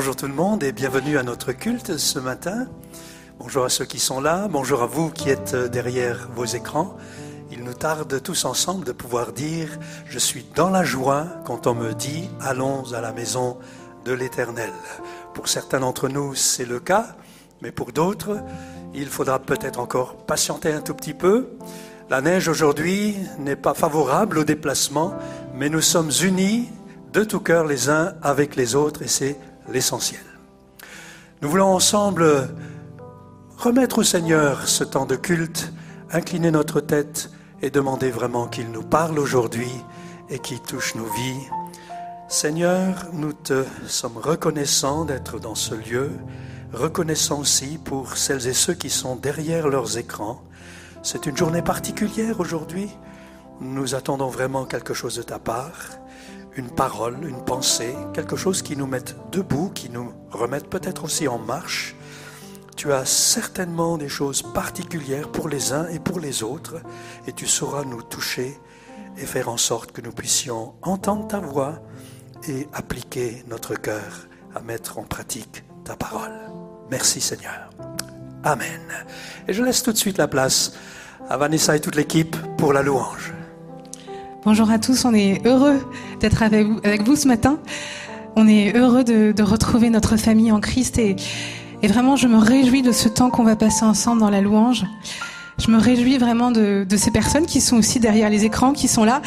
bonjour tout le monde et bienvenue à notre culte ce matin. Bonjour à ceux qui sont là, bonjour à vous qui êtes derrière vos écrans. Il nous tarde tous ensemble de pouvoir dire Je suis dans la joie quand on me dit Allons à la maison de l'Éternel. Pour certains d'entre nous, c'est le cas, mais pour d'autres, il faudra peut-être encore patienter un tout petit peu. La neige aujourd'hui n'est pas favorable au déplacement, mais nous sommes unis de tout cœur les uns avec les autres et c'est l'essentiel. Nous voulons ensemble remettre au Seigneur ce temps de culte, incliner notre tête et demander vraiment qu'il nous parle aujourd'hui et qu'il touche nos vies. Seigneur, nous te sommes reconnaissants d'être dans ce lieu, reconnaissants aussi pour celles et ceux qui sont derrière leurs écrans. C'est une journée particulière aujourd'hui. Nous attendons vraiment quelque chose de ta part une parole, une pensée, quelque chose qui nous mette debout, qui nous remette peut-être aussi en marche. Tu as certainement des choses particulières pour les uns et pour les autres, et tu sauras nous toucher et faire en sorte que nous puissions entendre ta voix et appliquer notre cœur à mettre en pratique ta parole. Merci Seigneur. Amen. Et je laisse tout de suite la place à Vanessa et toute l'équipe pour la louange. Bonjour à tous, on est heureux d'être avec vous, ce matin. On est heureux de, de retrouver notre famille en Christ et, et, vraiment je me réjouis de ce temps qu'on va passer ensemble dans la louange. Je me réjouis vraiment de, de, ces personnes qui sont aussi derrière les écrans, qui sont là.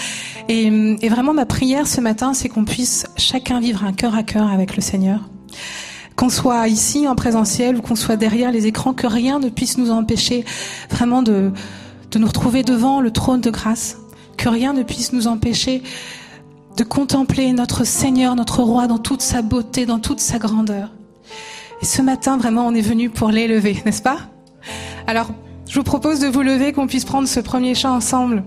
Et, et vraiment ma prière ce matin, c'est qu'on puisse chacun vivre un cœur à cœur avec le Seigneur. Qu'on soit ici en présentiel ou qu'on soit derrière les écrans, que rien ne puisse nous empêcher vraiment de, de nous retrouver devant le trône de grâce que rien ne puisse nous empêcher de contempler notre Seigneur, notre Roi dans toute sa beauté, dans toute sa grandeur. Et ce matin, vraiment, on est venu pour l'élever, n'est-ce pas? Alors, je vous propose de vous lever, qu'on puisse prendre ce premier chant ensemble.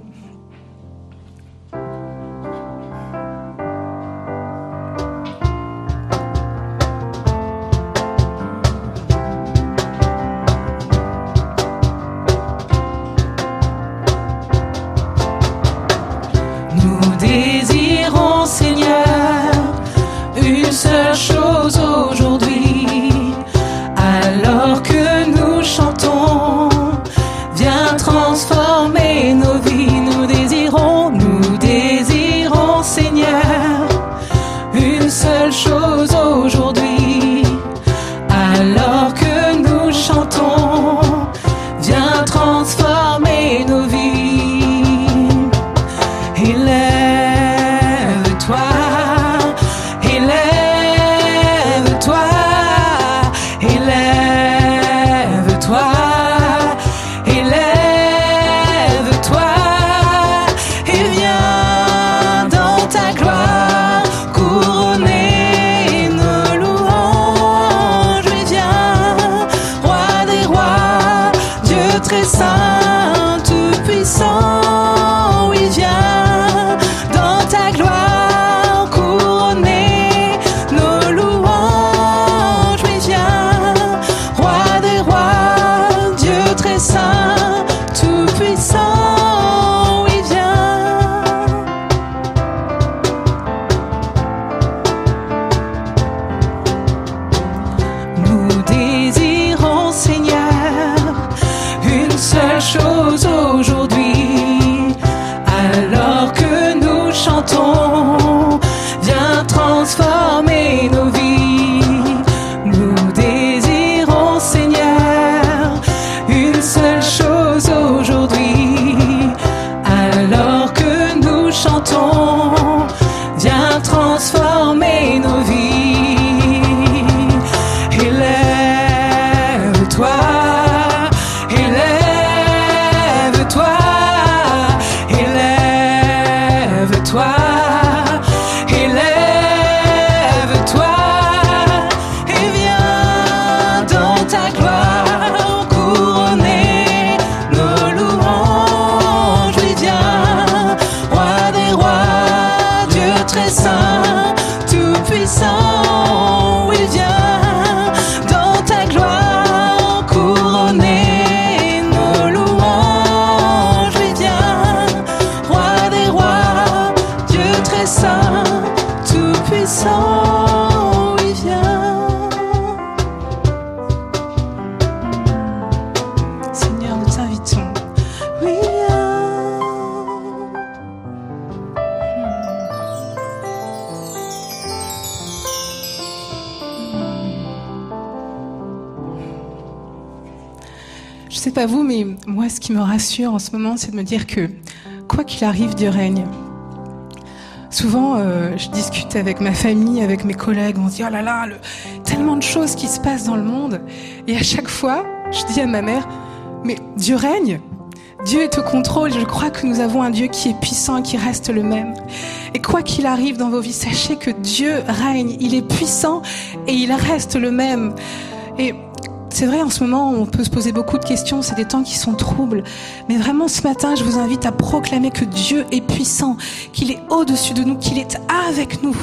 Pas vous, mais moi, ce qui me rassure en ce moment, c'est de me dire que quoi qu'il arrive, Dieu règne. Souvent, euh, je discute avec ma famille, avec mes collègues, on se dit oh là là, le, tellement de choses qui se passent dans le monde. Et à chaque fois, je dis à ma mère, mais Dieu règne. Dieu est au contrôle. Je crois que nous avons un Dieu qui est puissant, qui reste le même. Et quoi qu'il arrive dans vos vies, sachez que Dieu règne. Il est puissant et il reste le même. Et c'est vrai, en ce moment, on peut se poser beaucoup de questions. C'est des temps qui sont troubles. Mais vraiment, ce matin, je vous invite à proclamer que Dieu est puissant, qu'il est au-dessus de nous, qu'il est avec nous.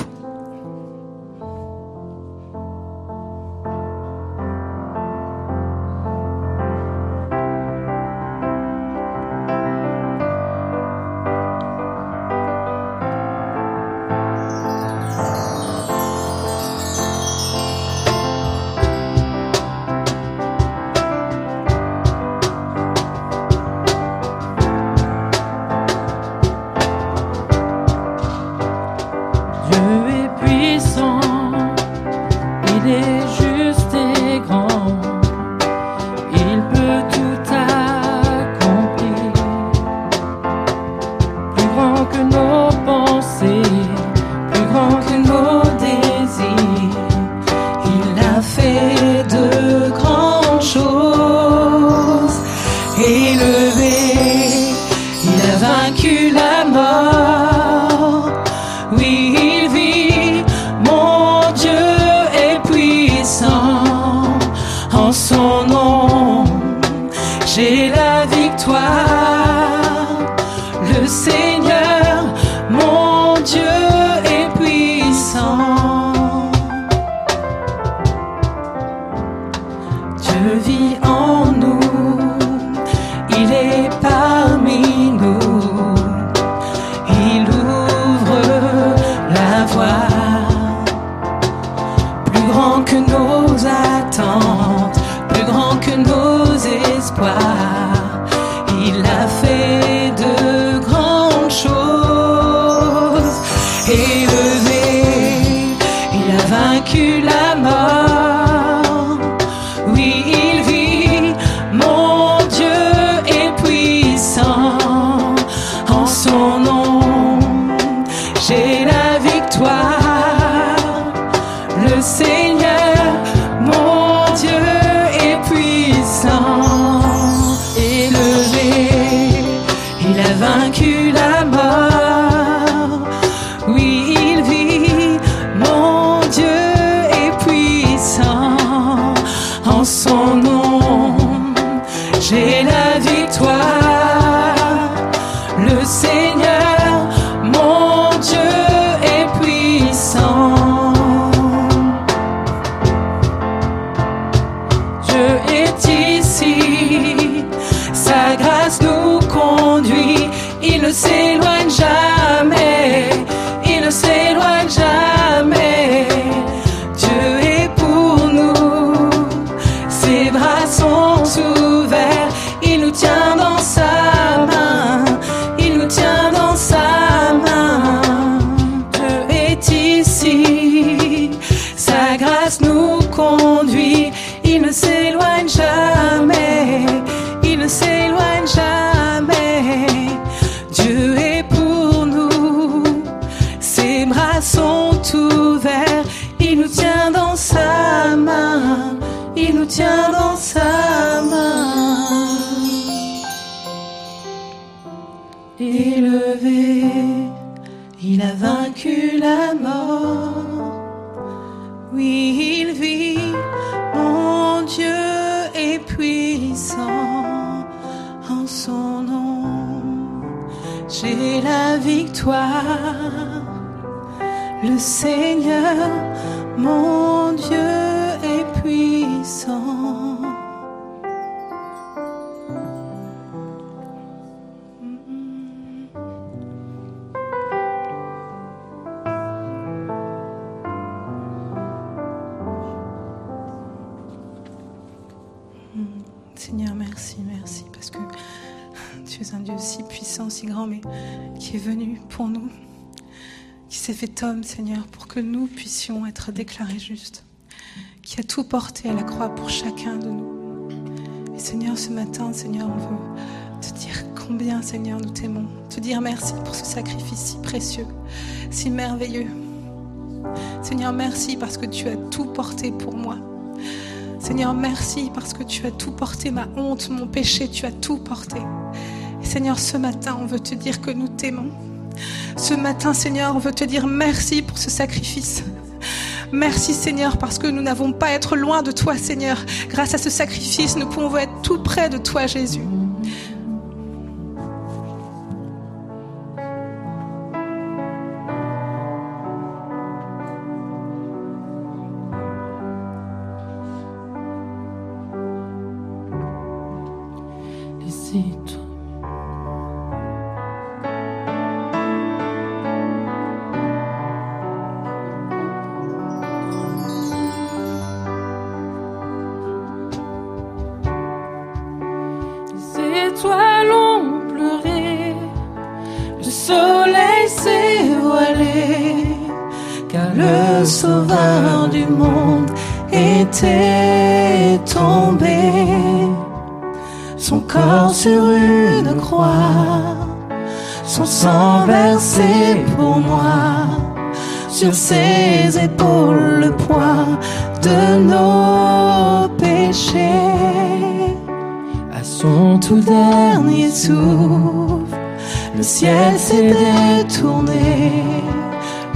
S'est fait homme, Seigneur, pour que nous puissions être déclarés justes, qui a tout porté à la croix pour chacun de nous. Et Seigneur, ce matin, Seigneur, on veut te dire combien, Seigneur, nous t'aimons. Te dire merci pour ce sacrifice si précieux, si merveilleux. Seigneur, merci parce que tu as tout porté pour moi. Seigneur, merci parce que tu as tout porté, ma honte, mon péché, tu as tout porté. Et Seigneur, ce matin, on veut te dire que nous t'aimons. Ce matin, Seigneur, on veut te dire merci pour ce sacrifice. Merci Seigneur parce que nous n'avons pas à être loin de toi Seigneur. Grâce à ce sacrifice, nous pouvons être tout près de toi Jésus. Ses épaules le poids de nos péchés. À son tout dernier souffle, le ciel s'est détourné,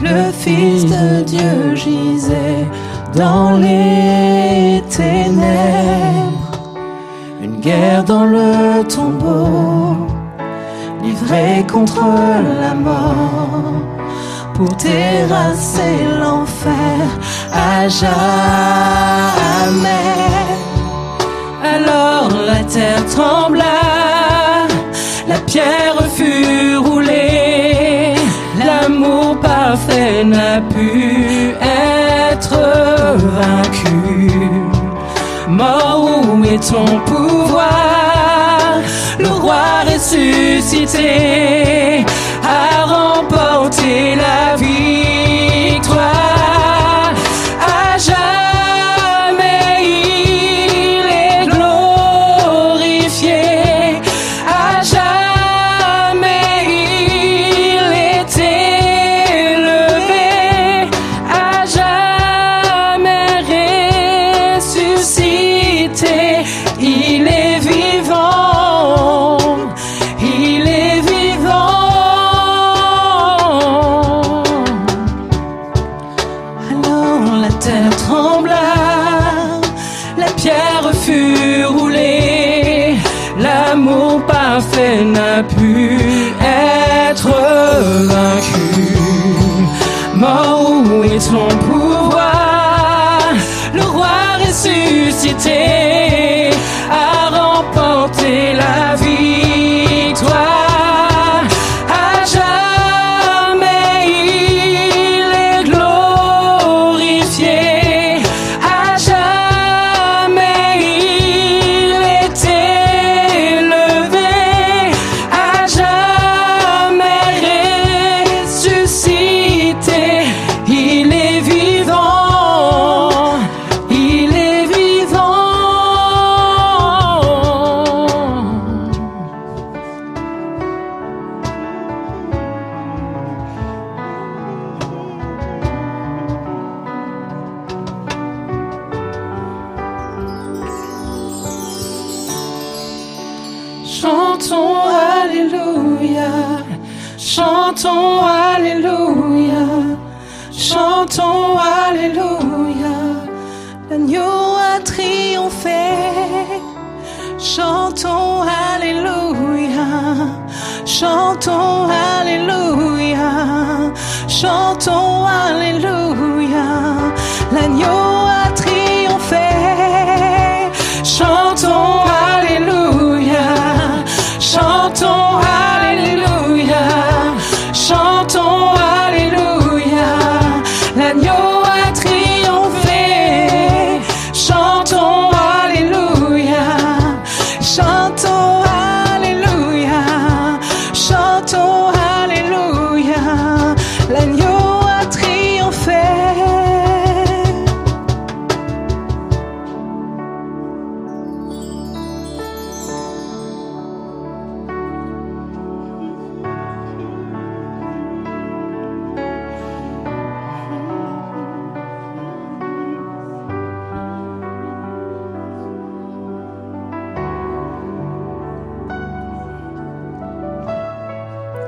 le Fils de Dieu gisait dans les ténèbres. Guerre dans le tombeau, livré contre la mort, pour terrasser l'enfer à jamais. Alors la terre trembla, la pierre fut roulée, l'amour parfait n'a pu être vaincu mort, où est ton pouvoir? Le roi ressuscité a remporté la victoire.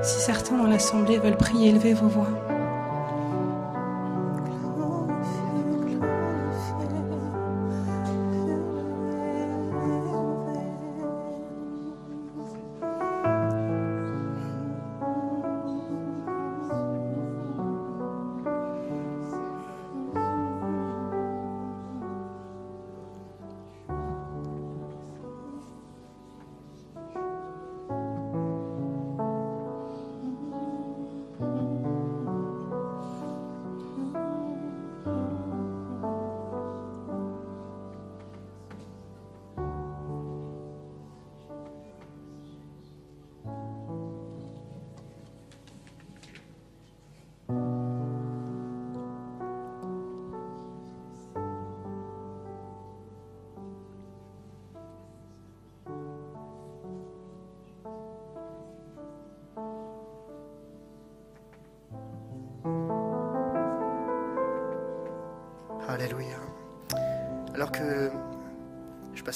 Si certains dans l'assemblée veulent prier, élevez vos voix.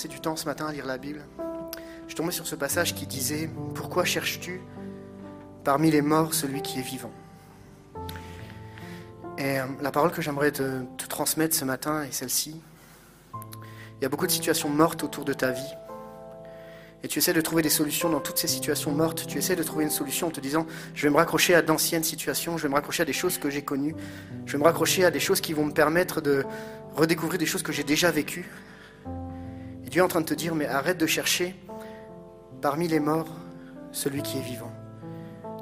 Du temps ce matin à lire la Bible, je tombais sur ce passage qui disait Pourquoi cherches-tu parmi les morts celui qui est vivant? Et euh, la parole que j'aimerais te transmettre ce matin est celle-ci. Il y a beaucoup de situations mortes autour de ta vie. Et tu essaies de trouver des solutions dans toutes ces situations mortes. Tu essaies de trouver une solution en te disant, je vais me raccrocher à d'anciennes situations, je vais me raccrocher à des choses que j'ai connues, je vais me raccrocher à des choses qui vont me permettre de redécouvrir des choses que j'ai déjà vécues. Dieu est en train de te dire, mais arrête de chercher parmi les morts celui qui est vivant.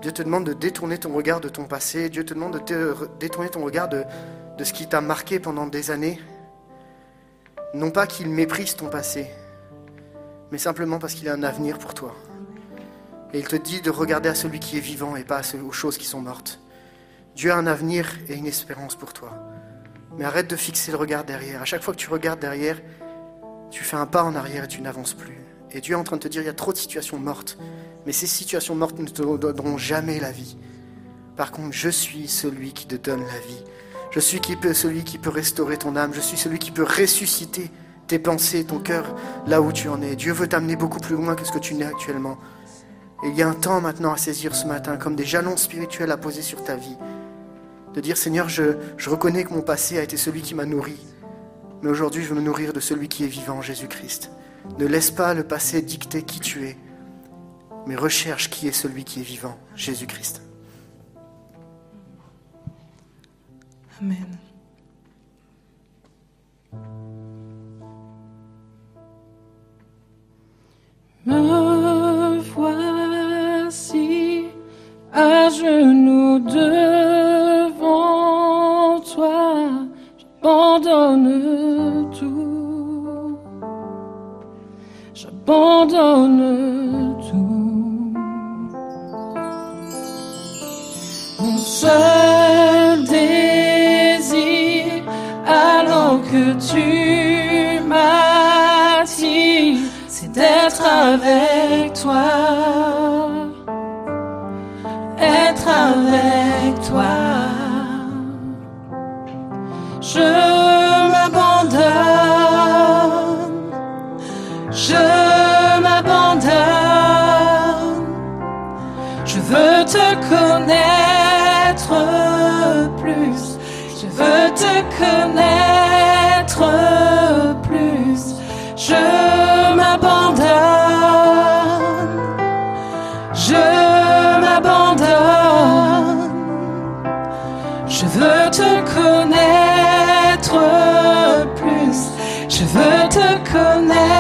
Dieu te demande de détourner ton regard de ton passé, Dieu te demande de détourner ton regard de, de ce qui t'a marqué pendant des années. Non pas qu'il méprise ton passé, mais simplement parce qu'il a un avenir pour toi. Et il te dit de regarder à celui qui est vivant et pas aux choses qui sont mortes. Dieu a un avenir et une espérance pour toi. Mais arrête de fixer le regard derrière. À chaque fois que tu regardes derrière, tu fais un pas en arrière et tu n'avances plus. Et Dieu est en train de te dire, il y a trop de situations mortes. Mais ces situations mortes ne te donneront jamais la vie. Par contre, je suis celui qui te donne la vie. Je suis celui qui peut restaurer ton âme. Je suis celui qui peut ressusciter tes pensées, ton cœur, là où tu en es. Dieu veut t'amener beaucoup plus loin que ce que tu n'es actuellement. Et il y a un temps maintenant à saisir ce matin, comme des jalons spirituels à poser sur ta vie. De dire, Seigneur, je reconnais que mon passé a été celui qui m'a nourri. Mais aujourd'hui, je veux me nourrir de celui qui est vivant, Jésus-Christ. Ne laisse pas le passé dicter qui tu es, mais recherche qui est celui qui est vivant, Jésus-Christ. Amen. Me voici à genoux devant j'abandonne tout, j'abandonne tout. Mon seul désir, alors que tu m'attires, c'est d'être avec toi, être avec toi. Je m'abandonne, je m'abandonne. Je veux te connaître plus. Je veux te connaître plus. Je veux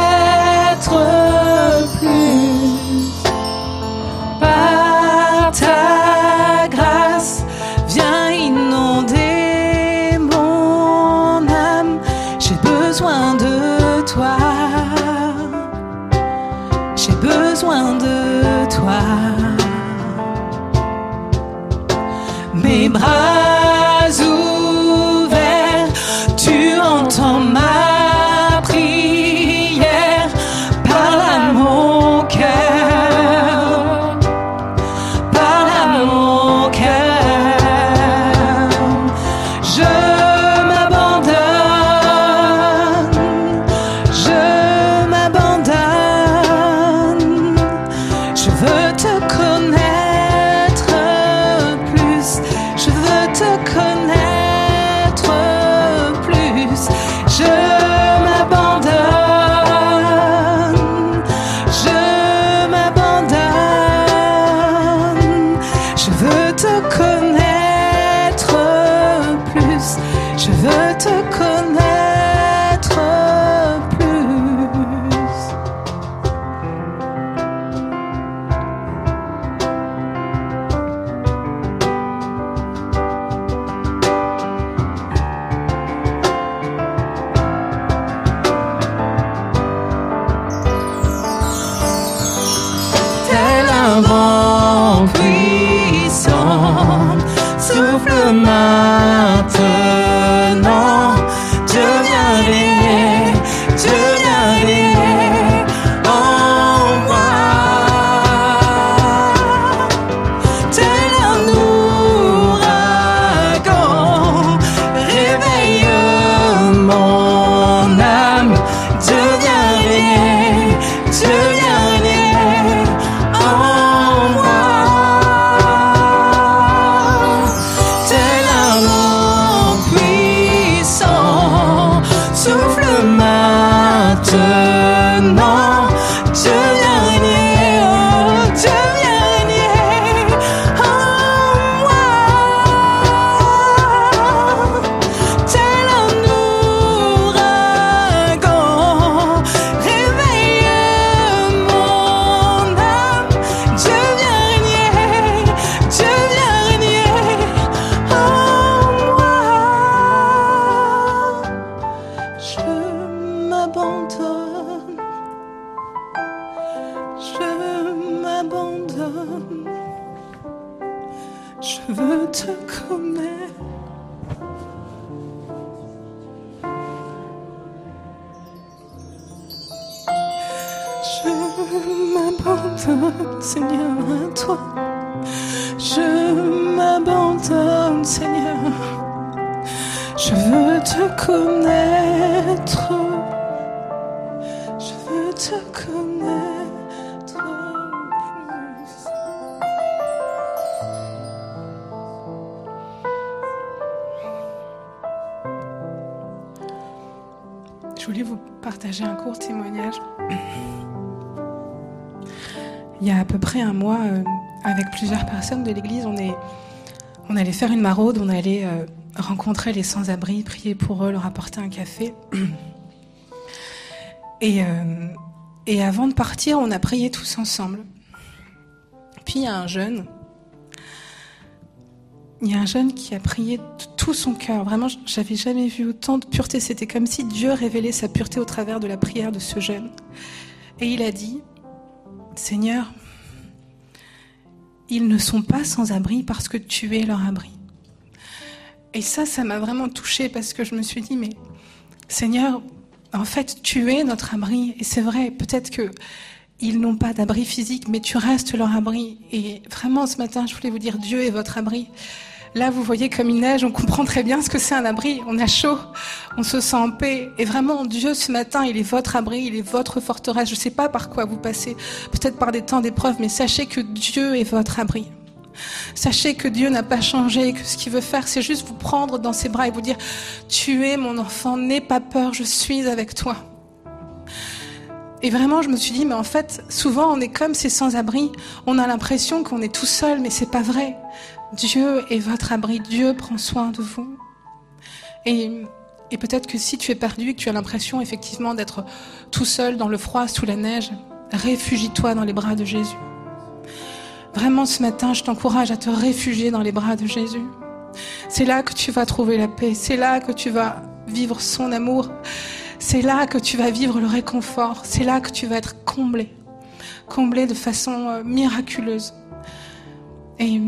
de l'église, on, est, on allait faire une maraude, on allait euh, rencontrer les sans-abri, prier pour eux, leur apporter un café. Et, euh, et avant de partir, on a prié tous ensemble. Puis il y a un jeune, il y a un jeune qui a prié tout son cœur. Vraiment, j'avais jamais vu autant de pureté. C'était comme si Dieu révélait sa pureté au travers de la prière de ce jeune. Et il a dit, Seigneur, ils ne sont pas sans abri parce que tu es leur abri. Et ça, ça m'a vraiment touchée parce que je me suis dit, mais Seigneur, en fait, tu es notre abri. Et c'est vrai, peut-être que ils n'ont pas d'abri physique, mais tu restes leur abri. Et vraiment, ce matin, je voulais vous dire, Dieu est votre abri. Là, vous voyez comme il neige, on comprend très bien ce que c'est un abri. On a chaud, on se sent en paix. Et vraiment, Dieu, ce matin, il est votre abri, il est votre forteresse. Je ne sais pas par quoi vous passez, peut-être par des temps d'épreuve, mais sachez que Dieu est votre abri. Sachez que Dieu n'a pas changé, que ce qu'il veut faire, c'est juste vous prendre dans ses bras et vous dire, tu es mon enfant, n'aie pas peur, je suis avec toi. Et vraiment, je me suis dit, mais en fait, souvent, on est comme ces sans-abri. On a l'impression qu'on est tout seul, mais c'est pas vrai. Dieu est votre abri. Dieu prend soin de vous. Et, peut-être que si tu es perdu et que tu as l'impression, effectivement, d'être tout seul dans le froid, sous la neige, réfugie-toi dans les bras de Jésus. Vraiment, ce matin, je t'encourage à te réfugier dans les bras de Jésus. C'est là que tu vas trouver la paix. C'est là que tu vas vivre son amour. C'est là que tu vas vivre le réconfort. C'est là que tu vas être comblé. Comblé de façon euh, miraculeuse. Et,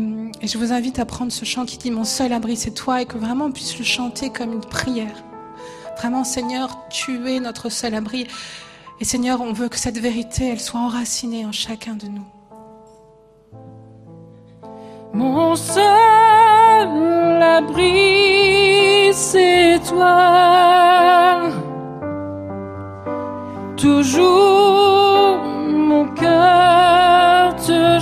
je vous invite à prendre ce chant qui dit Mon seul abri, c'est toi, et que vraiment on puisse le chanter comme une prière. Vraiment, Seigneur, tu es notre seul abri. Et Seigneur, on veut que cette vérité, elle soit enracinée en chacun de nous. Mon seul abri, c'est toi. Toujours mon cœur te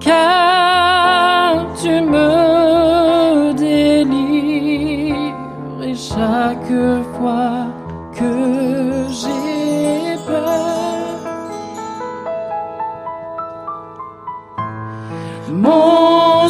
car tu me délivres et chaque fois que j'ai peur. Mon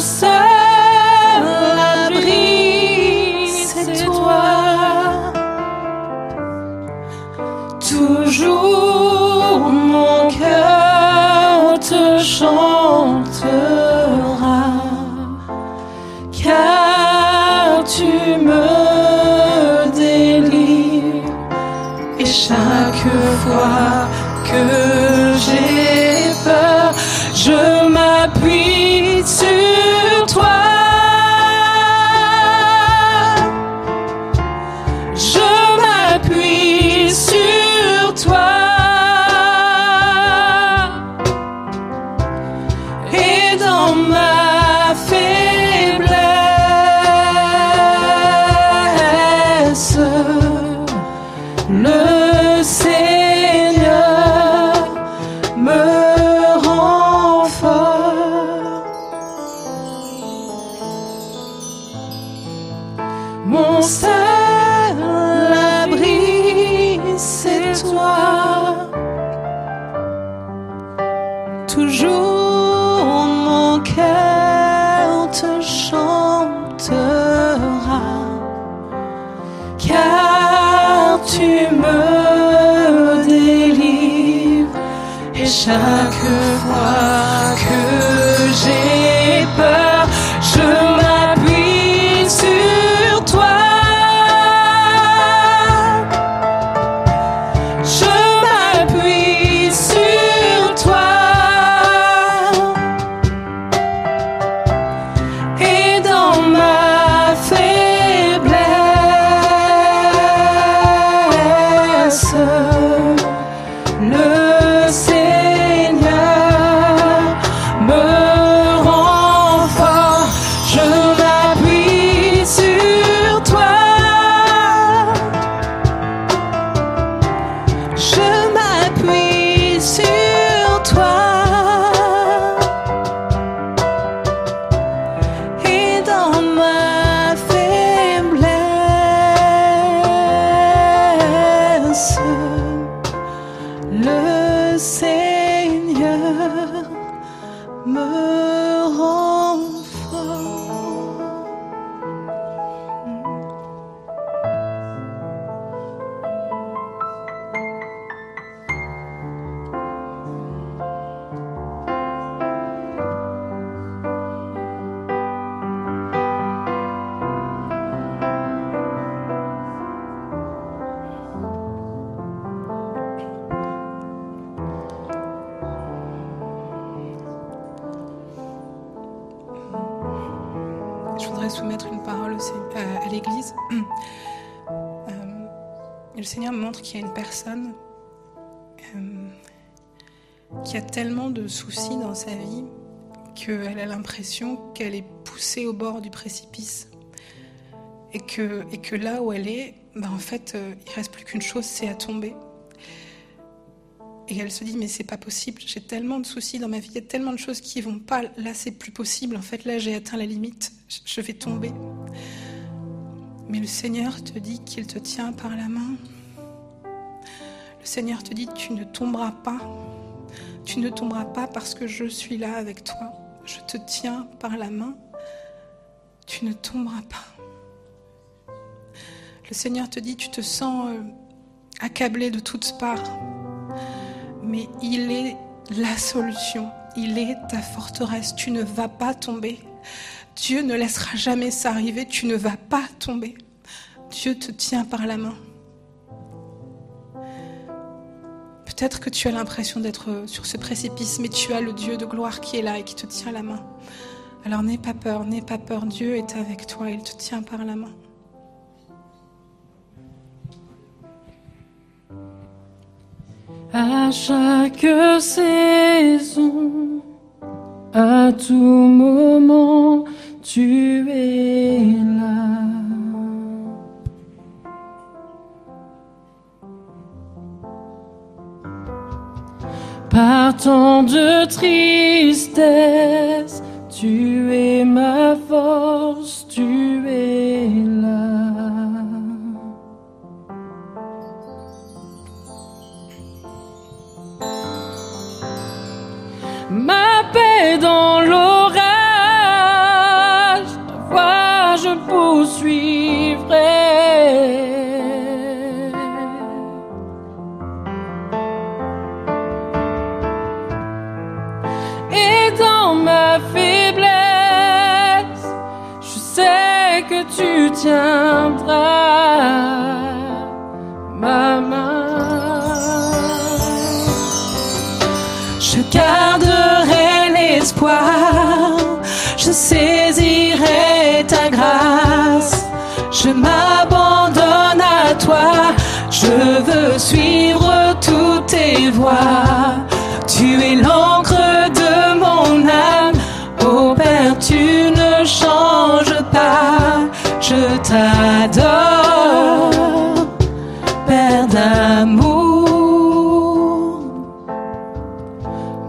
Seigneur me montre qu'il y a une personne euh, qui a tellement de soucis dans sa vie qu'elle a l'impression qu'elle est poussée au bord du précipice. Et que, là où elle est, bah, en fait, euh, il reste plus qu'une chose, c'est à tomber. Et elle se dit, mais c'est pas possible, j'ai tellement de soucis dans ma vie, il y a tellement de choses qui vont pas, là c'est plus possible, en fait là j'ai atteint la limite, je vais tomber. Mais le Seigneur te dit qu'il te tient par la main. Le Seigneur te dit, tu ne tomberas pas, tu ne tomberas pas parce que je suis là avec toi, je te tiens par la main, tu ne tomberas pas. Le Seigneur te dit, tu te sens euh, accablé de toutes parts mais il est la solution, il est ta forteresse, tu ne vas pas tomber. Dieu ne laissera jamais ça arriver, tu ne vas pas tomber. Dieu te tient par la main. Peut-être que tu as l'impression d'être sur ce précipice, mais tu as le Dieu de gloire qui est là et qui te tient la main. Alors n'aie pas peur, n'aie pas peur, Dieu est avec toi, il te tient par la main. À chaque saison, à tout moment, tu es là. Par tant de tristesse, tu es ma force, tu es là. ma paix dans l'orage, tu tiendras ma main. Je garderai l'espoir, je saisirai ta grâce, je m'abandonne à toi, je veux suivre toutes tes voies. Tu es l'encre t'adore, Père d'amour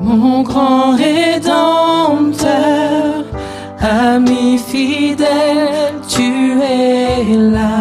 mon grand rédempteur, ami fidèle, tu es là.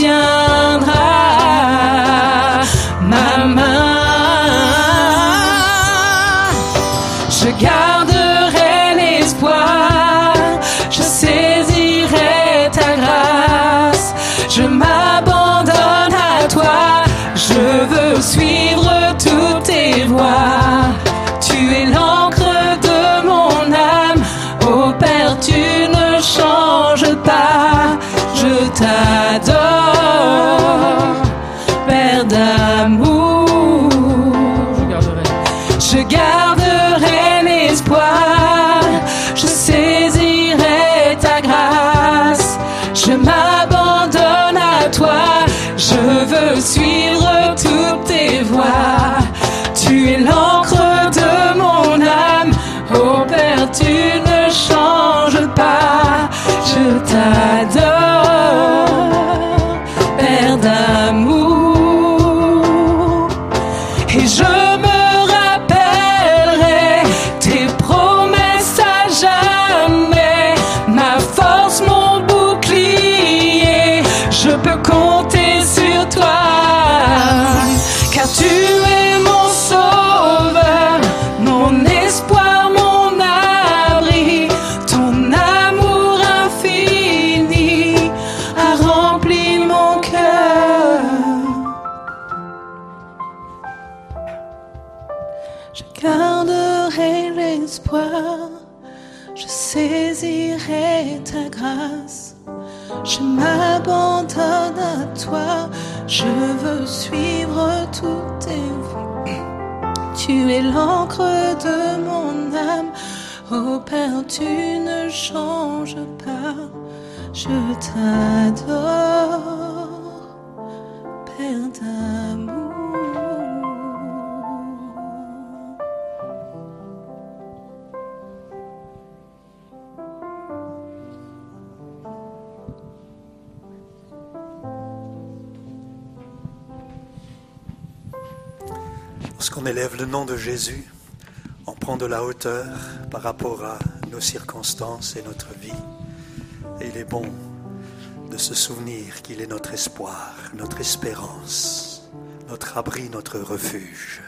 Tu Tu Lorsqu'on élève le nom de Jésus, on prend de la hauteur par rapport à nos circonstances et notre vie. Et il est bon de se souvenir qu'il est notre espoir, notre espérance, notre abri, notre refuge.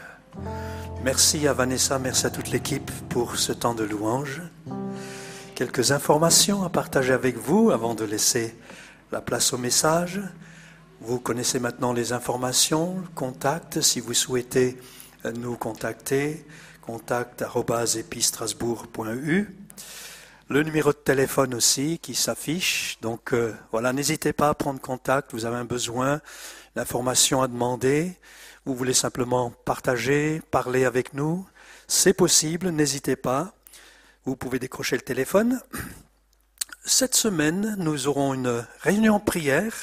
Merci à Vanessa, merci à toute l'équipe pour ce temps de louange. Quelques informations à partager avec vous avant de laisser la place au message. Vous connaissez maintenant les informations, contact si vous souhaitez nous contacter, contact@epistrasbourg.eu. Le numéro de téléphone aussi qui s'affiche. Donc euh, voilà, n'hésitez pas à prendre contact. Vous avez un besoin d'informations à demander. Vous voulez simplement partager, parler avec nous. C'est possible, n'hésitez pas. Vous pouvez décrocher le téléphone. Cette semaine, nous aurons une réunion prière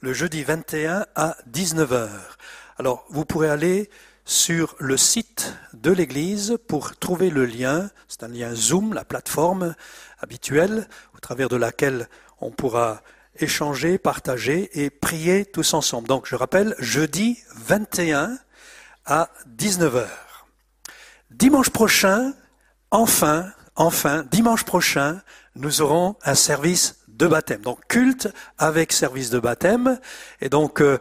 le jeudi 21 à 19h. Alors, vous pourrez aller sur le site de l'Église pour trouver le lien. C'est un lien Zoom, la plateforme habituelle au travers de laquelle on pourra échanger, partager et prier tous ensemble. Donc, je rappelle, jeudi 21 à 19h. Dimanche prochain, enfin, enfin, dimanche prochain, nous aurons un service de baptême. Donc culte avec service de baptême. Et donc euh,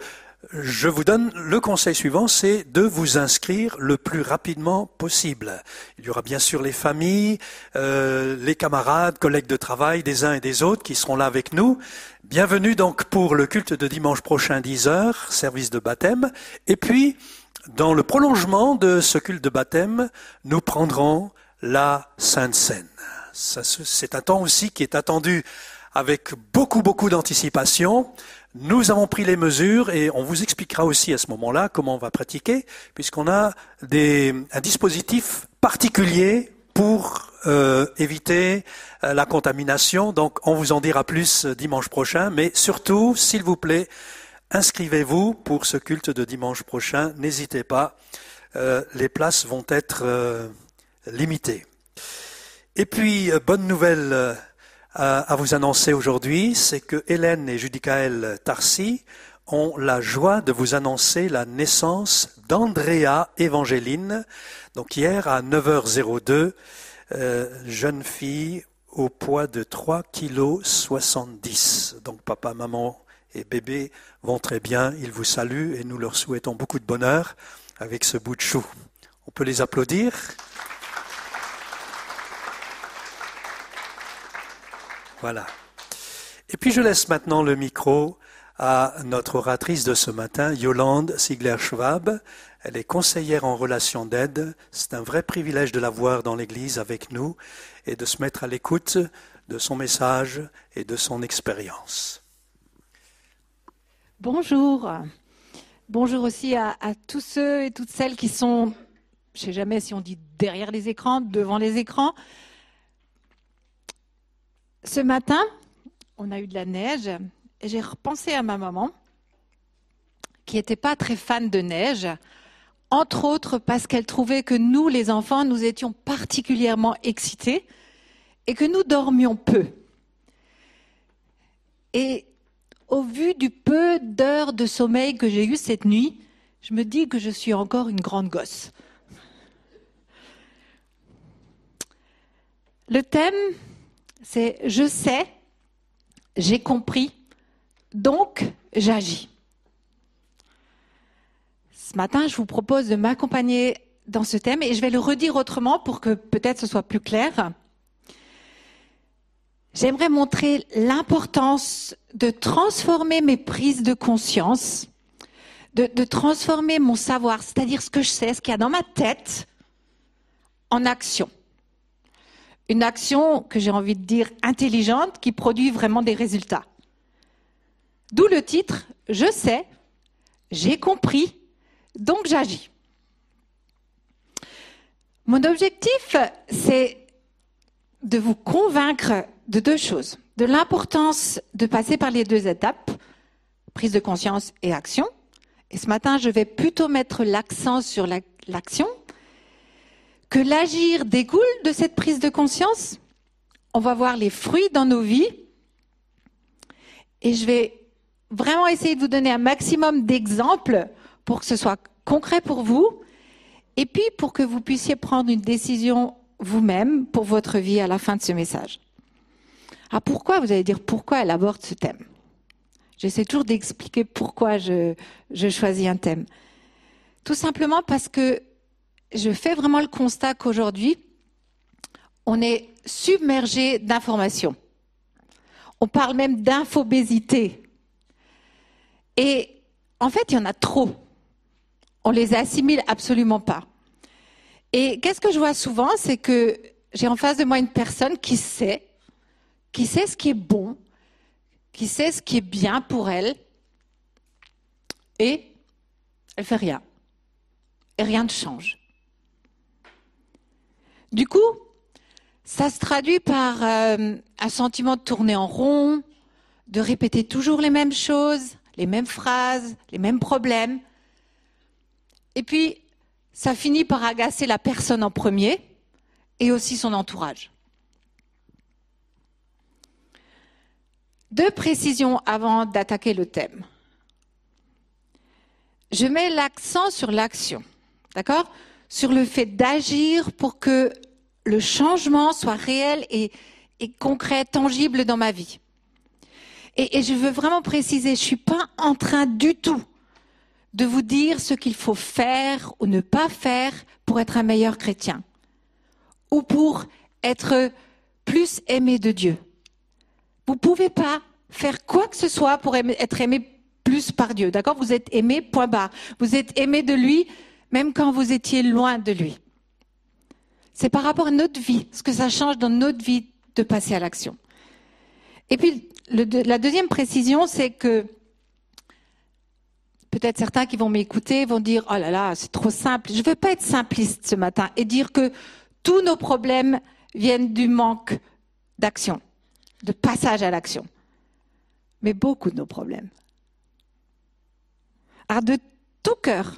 je vous donne le conseil suivant, c'est de vous inscrire le plus rapidement possible. Il y aura bien sûr les familles, euh, les camarades, collègues de travail des uns et des autres qui seront là avec nous. Bienvenue donc pour le culte de dimanche prochain 10 heures, service de baptême. Et puis, dans le prolongement de ce culte de baptême, nous prendrons la Sainte Seine. C'est un temps aussi qui est attendu avec beaucoup, beaucoup d'anticipation. Nous avons pris les mesures et on vous expliquera aussi à ce moment-là comment on va pratiquer, puisqu'on a un dispositif particulier pour euh, éviter euh, la contamination. Donc on vous en dira plus euh, dimanche prochain, mais surtout, s'il vous plaît, inscrivez-vous pour ce culte de dimanche prochain. N'hésitez pas, les places vont être limitées. Et puis, bonne nouvelle à, à vous annoncer aujourd'hui, c'est que Hélène et Judicaël Tarsi ont la joie de vous annoncer la naissance d'Andrea Evangeline. Donc hier à 9h02, euh, jeune fille au poids de 3 kg 70. Donc papa, maman et bébé vont très bien, ils vous saluent et nous leur souhaitons beaucoup de bonheur avec ce bout de chou. On peut les applaudir. Voilà. Et puis je laisse maintenant le micro à notre oratrice de ce matin, Yolande Sigler-Schwab. Elle est conseillère en relations d'aide. C'est un vrai privilège de la voir dans l'Église avec nous et de se mettre à l'écoute de son message et de son expérience. Bonjour. Bonjour aussi à, à tous ceux et toutes celles qui sont je ne sais jamais si on dit derrière les écrans, devant les écrans. Ce matin, on a eu de la neige et j'ai repensé à ma maman qui n'était pas très fan de neige, entre autres parce qu'elle trouvait que nous, les enfants, nous étions particulièrement excités et que nous dormions peu. Et au vu du peu d'heures de sommeil que j'ai eu cette nuit, je me dis que je suis encore une grande gosse. Le thème, c'est je sais, j'ai compris, donc j'agis. Ce matin, je vous propose de m'accompagner dans ce thème et je vais le redire autrement pour que peut-être ce soit plus clair. J'aimerais montrer l'importance de transformer mes prises de conscience, de, transformer mon savoir, c'est-à-dire ce que je sais, ce qu'il y a dans ma tête, en action. Une action que j'ai envie de dire intelligente qui produit vraiment des résultats. D'où le titre Je sais, j'ai compris, donc j'agis. Mon objectif, c'est de vous convaincre de deux choses. De l'importance de passer par les deux étapes, prise de conscience et action. Et ce matin, je vais plutôt mettre l'accent sur l'action. Que l'agir découle de cette prise de conscience. On va voir les fruits dans nos vies. Et je vais vraiment essayer de vous donner un maximum d'exemples pour que ce soit concret pour vous. Et puis pour que vous puissiez prendre une décision vous-même pour votre vie à la fin de ce message. Ah, pourquoi Vous allez dire pourquoi elle aborde ce thème? J'essaie toujours d'expliquer pourquoi je, je choisis un thème. Tout simplement parce que je fais vraiment le constat qu'aujourd'hui, on est submergé d'informations. On parle même d'infobésité. Et en fait, il y en a trop. On les assimile absolument pas. Et qu'est-ce que je vois souvent, c'est que j'ai en face de moi une personne qui sait qui sait ce qui est bon, qui sait ce qui est bien pour elle, et elle fait rien. Et rien ne change. Du coup, ça se traduit par euh, un sentiment de tourner en rond, de répéter toujours les mêmes choses, les mêmes phrases, les mêmes problèmes. Et puis, ça finit par agacer la personne en premier et aussi son entourage. Deux précisions avant d'attaquer le thème. Je mets l'accent sur l'action, d'accord? Sur le fait d'agir pour que le changement soit réel et, concret, tangible dans ma vie. Et, je veux vraiment préciser, je suis pas en train du tout de vous dire ce qu'il faut faire ou ne pas faire pour être un meilleur chrétien ou pour être plus aimé de Dieu. Vous ne pouvez pas faire quoi que ce soit pour être aimé plus par Dieu. D'accord? Vous êtes aimé, point barre. Vous êtes aimé de lui, même quand vous étiez loin de lui. C'est par rapport à notre vie, ce que ça change dans notre vie de passer à l'action. Et puis, la deuxième précision, c'est que peut-être certains qui vont m'écouter vont dire, oh là là, c'est trop simple. Je ne veux pas être simpliste ce matin et dire que tous nos problèmes viennent du manque d'action de passage à l'action, mais beaucoup de nos problèmes. Alors de tout cœur,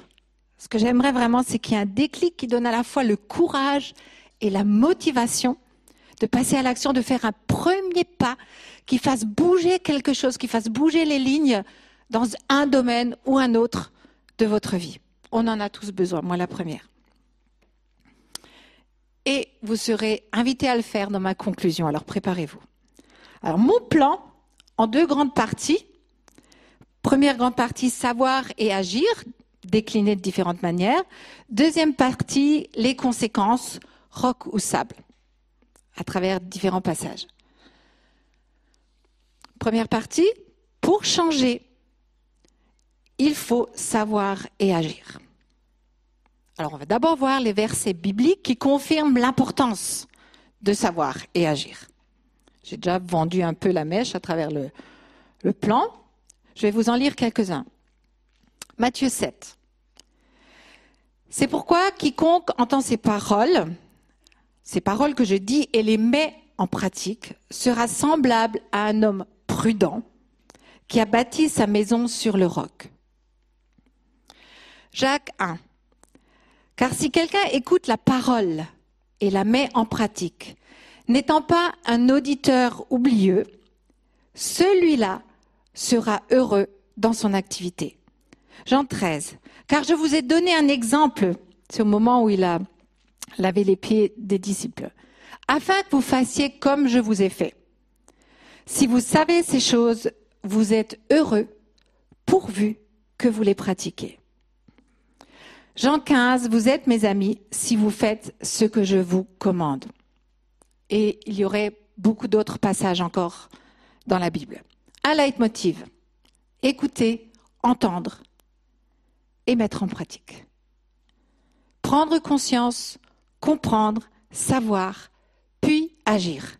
ce que j'aimerais vraiment, c'est qu'il y ait un déclic qui donne à la fois le courage et la motivation de passer à l'action, de faire un premier pas qui fasse bouger quelque chose, qui fasse bouger les lignes dans un domaine ou un autre de votre vie. On en a tous besoin, moi la première. Et vous serez invité à le faire dans ma conclusion, alors préparez-vous. Alors mon plan, en deux grandes parties. Première grande partie, savoir et agir, décliné de différentes manières. Deuxième partie, les conséquences, roc ou sable, à travers différents passages. Première partie, pour changer, il faut savoir et agir. Alors on va d'abord voir les versets bibliques qui confirment l'importance de savoir et agir. J'ai déjà vendu un peu la mèche à travers le, le plan. Je vais vous en lire quelques-uns. Matthieu 7. C'est pourquoi quiconque entend ces paroles, ces paroles que je dis et les met en pratique, sera semblable à un homme prudent qui a bâti sa maison sur le roc. Jacques 1. Car si quelqu'un écoute la parole et la met en pratique, n'étant pas un auditeur oublieux, celui-là sera heureux dans son activité. Jean 13. Car je vous ai donné un exemple, c'est au moment où il a lavé les pieds des disciples, afin que vous fassiez comme je vous ai fait. Si vous savez ces choses, vous êtes heureux pourvu que vous les pratiquez. Jean 15, vous êtes mes amis si vous faites ce que je vous commande. Et il y aurait beaucoup d'autres passages encore dans la Bible. Un leitmotiv. Écouter, entendre et mettre en pratique. Prendre conscience, comprendre, savoir, puis agir.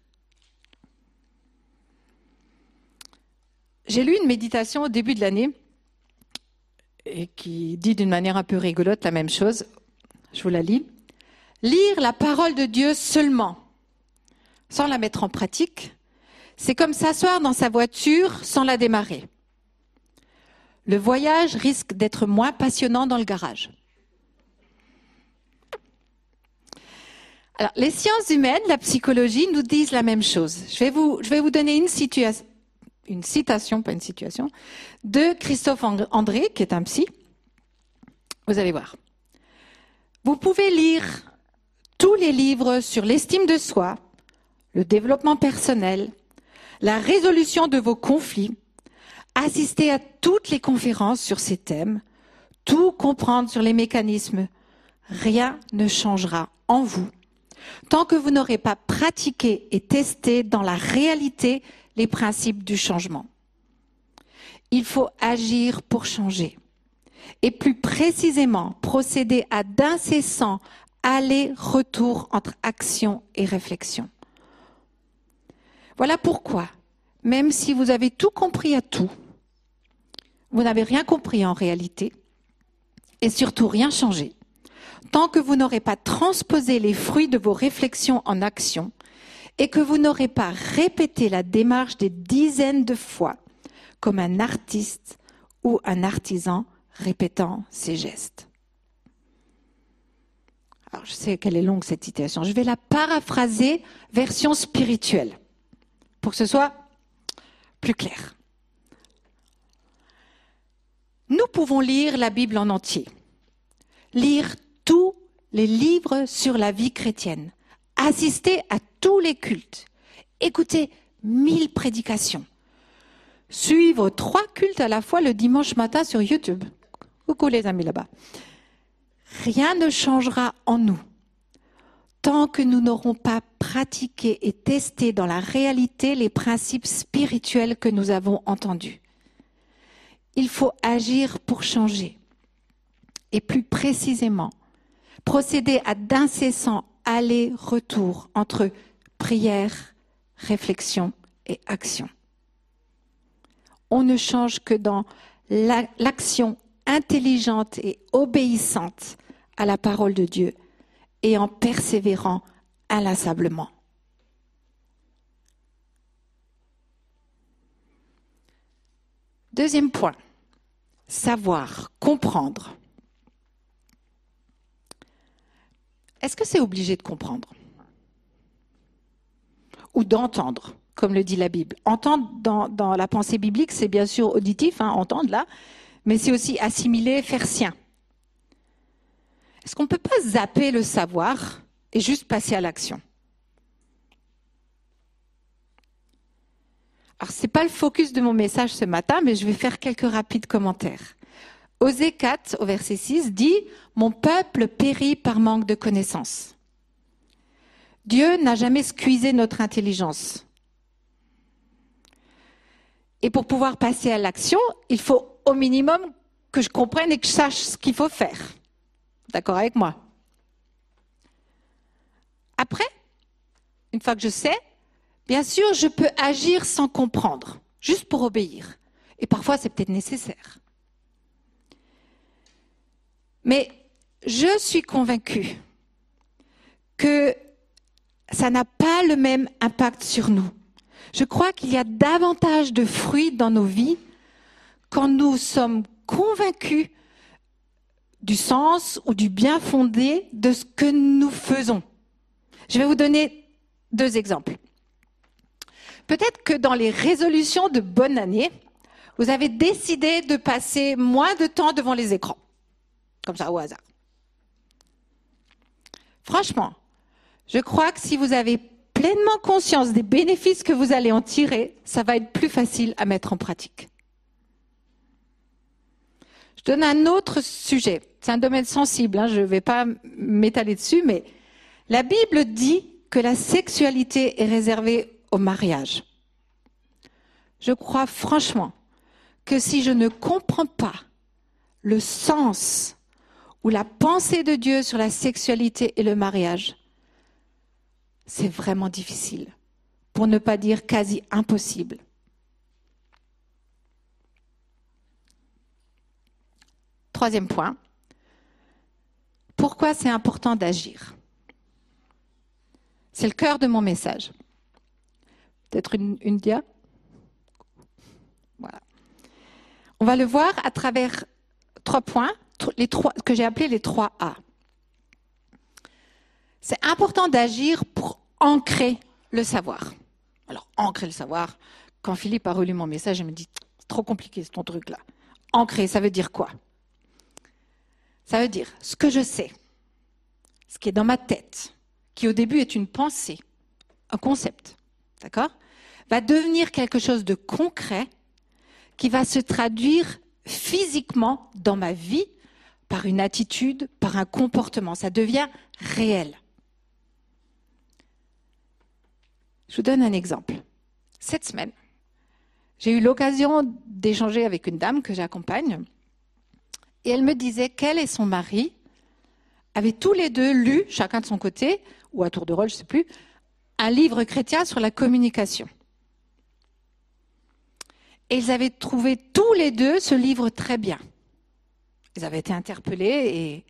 J'ai lu une méditation au début de l'année et qui dit d'une manière un peu rigolote la même chose. Je vous la lis. Lire la parole de Dieu seulement, sans la mettre en pratique, c'est comme s'asseoir dans sa voiture sans la démarrer. Le voyage risque d'être moins passionnant dans le garage. Alors, les sciences humaines, la psychologie nous disent la même chose. Je vais vous, je vais vous donner une, une citation, pas une situation, de Christophe André, qui est un psy. Vous allez voir. Vous pouvez lire tous les livres sur l'estime de soi, le développement personnel, la résolution de vos conflits, assister à toutes les conférences sur ces thèmes, tout comprendre sur les mécanismes. Rien ne changera en vous tant que vous n'aurez pas pratiqué et testé dans la réalité les principes du changement. Il faut agir pour changer. Et plus précisément, procéder à d'incessants allers-retours entre action et réflexion. Voilà pourquoi, même si vous avez tout compris à tout, vous n'avez rien compris en réalité et surtout rien changé. Tant que vous n'aurez pas transposé les fruits de vos réflexions en action et que vous n'aurez pas répété la démarche des dizaines de fois comme un artiste ou un artisan répétant ses gestes. Alors je sais qu'elle est longue cette citation. Je vais la paraphraser version spirituelle pour que ce soit plus clair. Nous pouvons lire la Bible en entier, lire tous les livres sur la vie chrétienne, assister à tous les cultes, écouter mille prédications, suivre trois cultes à la fois le dimanche matin sur YouTube. Coucou les amis là-bas. Rien ne changera en nous tant que nous n'aurons pas pratiqué et testé dans la réalité les principes spirituels que nous avons entendus. Il faut agir pour changer. Et plus précisément, procéder à d'incessants allers-retours entre prière, réflexion et action. On ne change que dans l'action intelligente et obéissante à la parole de Dieu et en persévérant inlassablement. Deuxième point, savoir, comprendre. Est-ce que c'est obligé de comprendre Ou d'entendre, comme le dit la Bible? Entendre dans, la pensée biblique, c'est bien sûr auditif, hein, entendre là, mais c'est aussi assimiler, faire sien. Est-ce qu'on ne peut pas zapper le savoir et juste passer à l'action? Alors, ce n'est pas le focus de mon message ce matin, mais je vais faire quelques rapides commentaires. Osée 4, au verset 6, dit Mon peuple périt par manque de connaissances. Dieu n'a jamais squeezé notre intelligence. Et pour pouvoir passer à l'action, il faut au minimum que je comprenne et que je sache ce qu'il faut faire. D'accord avec moi? Après, une fois que je sais, bien sûr, je peux agir sans comprendre, juste pour obéir. Et parfois, c'est peut-être nécessaire. Mais je suis convaincue que ça n'a pas le même impact sur nous. Je crois qu'il y a davantage de fruits dans nos vies quand nous sommes convaincus du sens ou du bien fondé de ce que nous faisons. Je vais vous donner deux exemples. Peut-être que dans les résolutions de bonne année, vous avez décidé de passer moins de temps devant les écrans, comme ça au hasard. Franchement, je crois que si vous avez pleinement conscience des bénéfices que vous allez en tirer, ça va être plus facile à mettre en pratique. Je donne un autre sujet. C'est un domaine sensible, hein, je ne vais pas m'étaler dessus, mais la Bible dit que la sexualité est réservée au mariage. Je crois franchement que si je ne comprends pas le sens ou la pensée de Dieu sur la sexualité et le mariage, c'est vraiment difficile, pour ne pas dire quasi impossible. Troisième point, pourquoi c'est important d'agir? C'est le cœur de mon message. Peut-être une, dia Voilà. On va le voir à travers trois points, les que j'ai appelés les trois A. C'est important d'agir pour ancrer le savoir. Alors, ancrer le savoir, quand Philippe a relu mon message, il me dit, c'est trop compliqué, ce ton truc-là. Ancrer, ça veut dire quoi? Ça veut dire ce que je sais, ce qui est dans ma tête, qui au début est une pensée, un concept, Va devenir quelque chose de concret qui va se traduire physiquement dans ma vie par une attitude, par un comportement. Ça devient réel. Je vous donne un exemple. Cette semaine, j'ai eu l'occasion d'échanger avec une dame que j'accompagne et elle me disait qu'elle et son mari avaient tous les deux lu, chacun de son côté, ou à tour de rôle, je ne sais plus, un livre chrétien sur la communication. Et ils avaient trouvé tous les deux ce livre très bien. Ils avaient été interpellés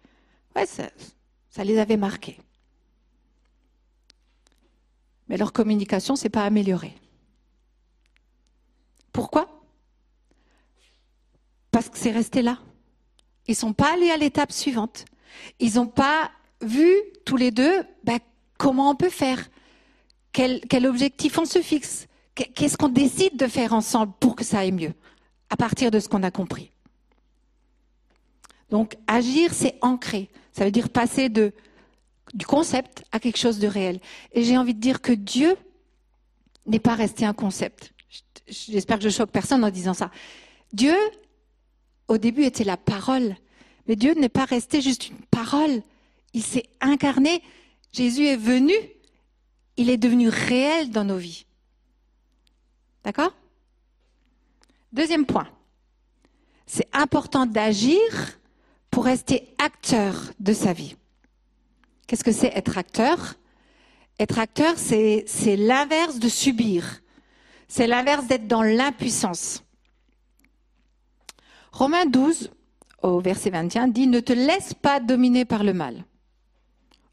et ça, les avait marqués mais leur communication ne s'est pas améliorée. Pourquoi? Parce que c'est resté là. Ils ne sont pas allés à l'étape suivante. Ils n'ont pas vu tous les deux ben, comment on peut faire, quel, objectif on se fixe, qu'est-ce qu'on décide de faire ensemble pour que ça aille mieux, à partir de ce qu'on a compris. Donc agir, c'est ancrer. Ça veut dire passer du concept à quelque chose de réel. Et j'ai envie de dire que Dieu n'est pas resté un concept. J'espère que je choque personne en disant ça. Dieu, au début, était la parole. Mais Dieu n'est pas resté juste une parole. Il s'est incarné. Jésus est venu. Il est devenu réel dans nos vies. D'accord? Deuxième point. C'est important d'agir pour rester acteur de sa vie. Qu'est-ce que c'est être acteur? Être acteur, c'est l'inverse de subir. C'est l'inverse d'être dans l'impuissance. Romains 12, au verset 21, dit Ne te laisse pas dominer par le mal.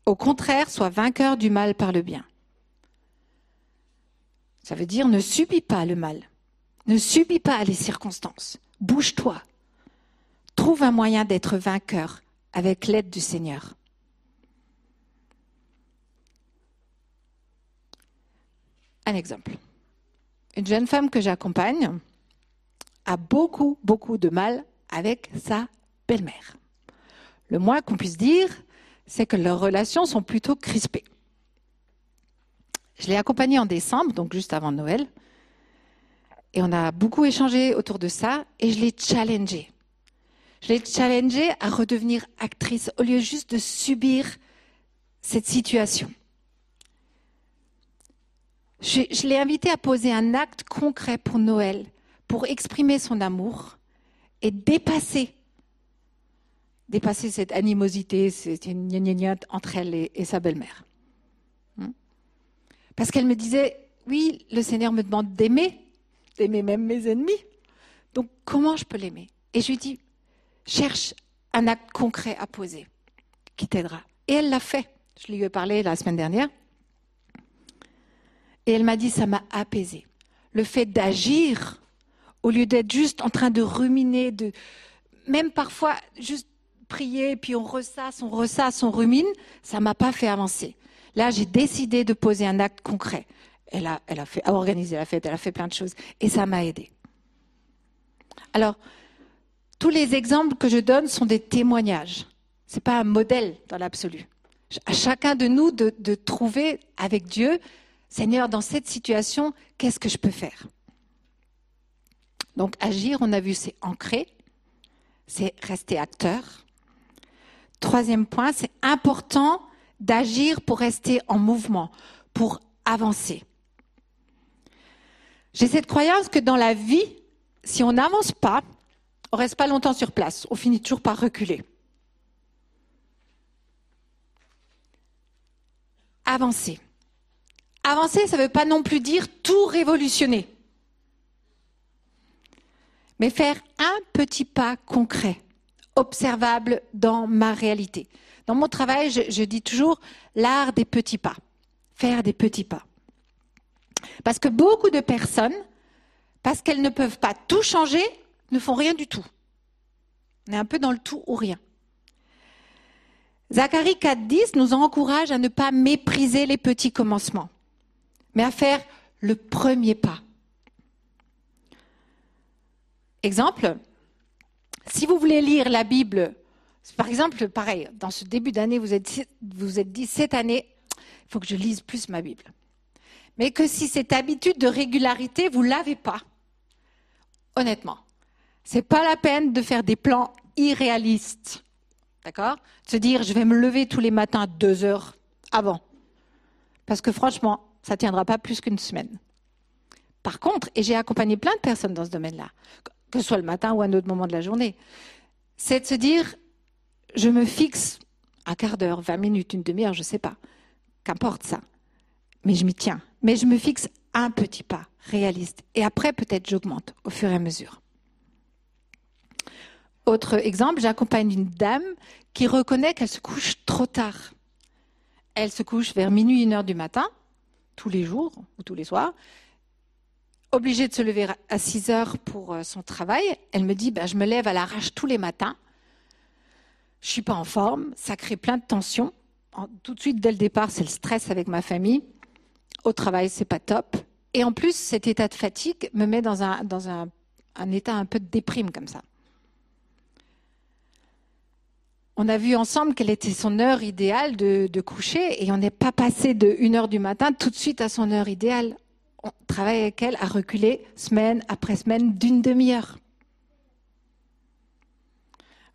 Au contraire, sois vainqueur du mal par le bien. Ça veut dire ne subis pas le mal. Ne subis pas les circonstances. Bouge-toi. Trouve un moyen d'être vainqueur avec l'aide du Seigneur. Un exemple. Une jeune femme que j'accompagne a beaucoup, beaucoup de mal avec sa belle-mère. Le moins qu'on puisse dire, c'est que leurs relations sont plutôt crispées. Je l'ai accompagnée en décembre, donc juste avant Noël, et on a beaucoup échangé autour de ça, et je l'ai challengée. Je l'ai challengée à redevenir actrice au lieu juste de subir cette situation. Je, l'ai invité à poser un acte concret pour Noël, pour exprimer son amour et dépasser, cette animosité, cette entre elle et, sa belle-mère. Parce qu'elle me disait, oui, le Seigneur me demande d'aimer, d'aimer même mes ennemis. Donc comment je peux l'aimer? Et je lui dis, cherche un acte concret à poser. qui t'aidera. Et elle l'a fait. Je lui ai parlé la semaine dernière. Et elle m'a dit, ça m'a apaisé. Le fait d'agir, au lieu d'être juste en train de ruminer, de, même parfois juste prier, puis on ressasse, on ressasse, on rumine, ça m'a pas fait avancer. Là, j'ai décidé de poser un acte concret. Elle a, fait, organisé la fête, elle a fait plein de choses, et ça m'a aidé. Alors, tous les exemples que je donne sont des témoignages. C'est pas un modèle dans l'absolu. À chacun de nous de, de trouver avec Dieu, Seigneur, dans cette situation, qu'est-ce que je peux faire? Donc agir, on a vu, c'est ancrer, c'est rester acteur. Troisième point, c'est important d'agir pour rester en mouvement, pour avancer. J'ai cette croyance que dans la vie, si on n'avance pas, on reste pas longtemps sur place, on finit toujours par reculer. Avancer. Avancer, ça ne veut pas non plus dire tout révolutionner, mais faire un petit pas concret, observable dans ma réalité. Dans mon travail, je, dis toujours l'art des petits pas, faire des petits pas. Parce que beaucoup de personnes, parce qu'elles ne peuvent pas tout changer, ne font rien du tout. On est un peu dans le tout ou rien. Zacharie 4.10 nous encourage à ne pas mépriser les petits commencements, mais à faire le premier pas. Exemple, si vous voulez lire la Bible, par exemple, pareil, dans ce début d'année, vous êtes, vous êtes dit, cette année, il faut que je lise plus ma Bible. Mais que si cette habitude de régularité, vous l'avez pas, honnêtement, c'est pas la peine de faire des plans irréalistes. D'accord? Se dire, je vais me lever tous les matins deux heures avant. Parce que franchement, ça tiendra pas plus qu'une semaine. Par contre, et j'ai accompagné plein de personnes dans ce domaine-là, que ce soit le matin ou à un autre moment de la journée, c'est de se dire, je me fixe un quart d'heure, vingt minutes, une demi-heure, je ne sais pas, qu'importe ça, mais je m'y tiens. Mais je me fixe un petit pas réaliste. Et après, peut-être, j'augmente au fur et à mesure. Autre exemple, j'accompagne une dame qui reconnaît qu'elle se couche trop tard. Elle se couche vers minuit, une heure du matin, tous les jours ou tous les soirs. Obligée de se lever à 6 heures pour euh, son travail, elle me dit ben, Je me lève à l'arrache tous les matins. Je suis pas en forme, ça crée plein de tensions. Tout de suite, dès le départ, c'est le stress avec ma famille. Au travail, c'est pas top. Et en plus, cet état de fatigue me met dans un, état un peu de déprime comme ça. On a vu ensemble quelle était son heure idéale de, de coucher et on n'est pas passé de 1 heure du matin tout de suite à son heure idéale. On travaille avec elle à reculer semaine après semaine d'une demi-heure.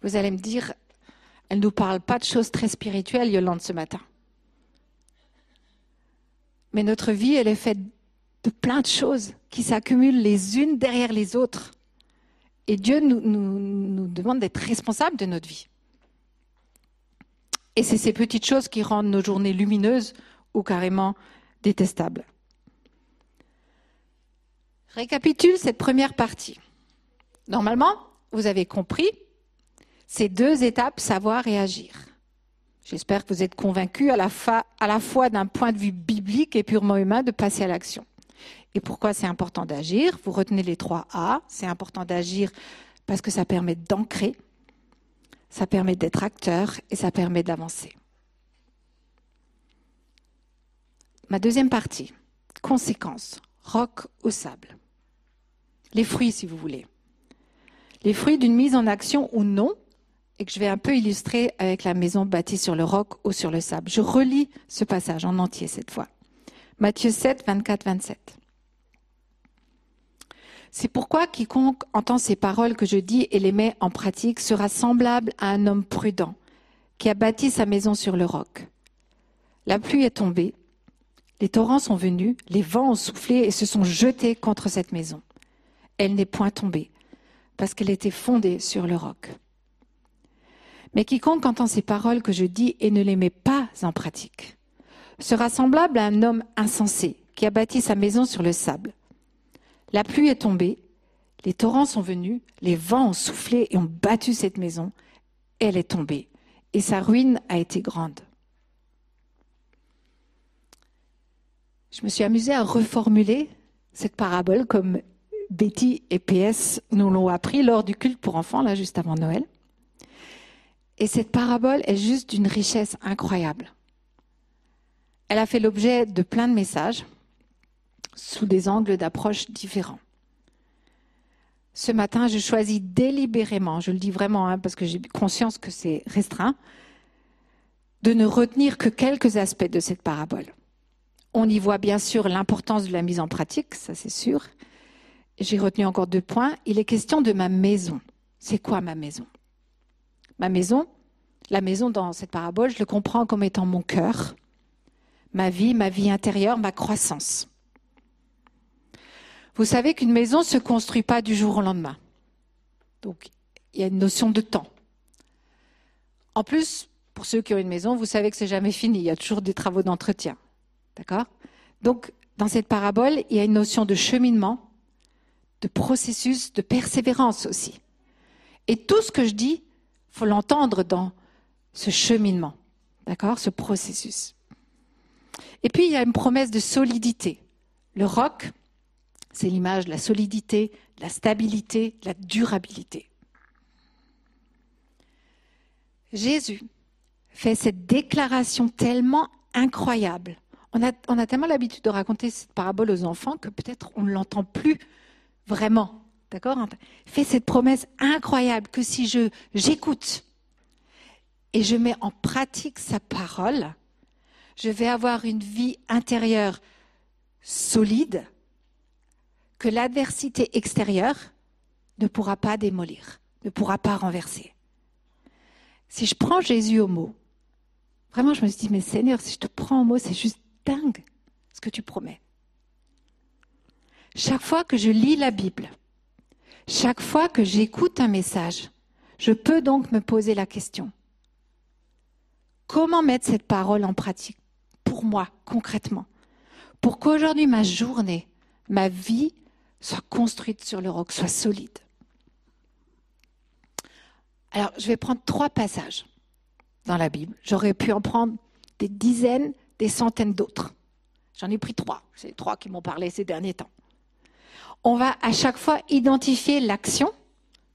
Vous allez me dire, elle ne nous parle pas de choses très spirituelles, Yolande, ce matin. Mais notre vie, elle est faite de plein de choses qui s'accumulent les unes derrière les autres. Et Dieu nous, nous, nous demande d'être responsables de notre vie. Et c'est ces petites choses qui rendent nos journées lumineuses ou carrément détestables. Récapitule cette première partie. Normalement, vous avez compris ces deux étapes, savoir et agir. J'espère que vous êtes convaincus à la, à la fois d'un point de vue biblique et purement humain de passer à l'action. Et pourquoi c'est important d'agir? Vous retenez les trois A. C'est important d'agir parce que ça permet d'ancrer, ça permet d'être acteur et ça permet d'avancer. Ma deuxième partie, conséquences, roc au sable. Les fruits, si vous voulez. Les fruits d'une mise en action ou non, et que je vais un peu illustrer avec la maison bâtie sur le roc ou sur le sable. Je relis ce passage en entier cette fois. Matthieu 7, 24, 27. C'est pourquoi quiconque entend ces paroles que je dis et les met en pratique sera semblable à un homme prudent qui a bâti sa maison sur le roc. La pluie est tombée, les torrents sont venus, les vents ont soufflé et se sont jetés contre cette maison. Elle n'est point tombée parce qu'elle était fondée sur le roc. Mais quiconque entend ces paroles que je dis et ne les met pas en pratique sera semblable à un homme insensé qui a bâti sa maison sur le sable. La pluie est tombée, les torrents sont venus, les vents ont soufflé et ont battu cette maison. Elle est tombée, et sa ruine a été grande. Je me suis amusée à reformuler cette parabole comme Betty et PS nous l'ont appris lors du culte pour enfants, là, juste avant Noël. Et cette parabole est juste d'une richesse incroyable. Elle a fait l'objet de plein de messages sous des angles d'approche différents. Ce matin, je choisis délibérément, je le dis vraiment hein, parce que j'ai conscience que c'est restreint, de ne retenir que quelques aspects de cette parabole. On y voit bien sûr l'importance de la mise en pratique, ça c'est sûr. J'ai retenu encore deux points. Il est question de ma maison. C'est quoi ma maison? Ma maison, la maison dans cette parabole, je le comprends comme étant mon cœur, ma vie, ma vie intérieure, ma croissance. Vous savez qu'une maison ne se construit pas du jour au lendemain. Donc, il y a une notion de temps. En plus, pour ceux qui ont une maison, vous savez que c'est jamais fini. Il y a toujours des travaux d'entretien. D'accord? Donc, dans cette parabole, il y a une notion de cheminement, de processus, de persévérance aussi. Et tout ce que je dis, faut l'entendre dans ce cheminement. D'accord Ce processus. Et puis, il y a une promesse de solidité. Le roc, c'est l'image de la solidité, de la stabilité, de la durabilité. Jésus fait cette déclaration tellement incroyable. On a, on a tellement l'habitude de raconter cette parabole aux enfants que peut-être on ne l'entend plus vraiment. D'accord Fait cette promesse incroyable que si j'écoute et je mets en pratique sa parole, je vais avoir une vie intérieure solide, que l'adversité extérieure ne pourra pas démolir, ne pourra pas renverser. Si je prends Jésus au mot, vraiment je me suis dit, mais Seigneur, si je te prends au mot, c'est juste dingue ce que tu promets. Chaque fois que je lis la Bible, chaque fois que j'écoute un message, je peux donc me poser la question, comment mettre cette parole en pratique pour moi concrètement, pour qu'aujourd'hui ma journée, ma vie soit construite sur le roc, soit solide. Alors, je vais prendre trois passages dans la Bible. J'aurais pu en prendre des dizaines, des centaines d'autres. J'en ai pris trois. C'est trois qui m'ont parlé ces derniers temps. On va à chaque fois identifier l'action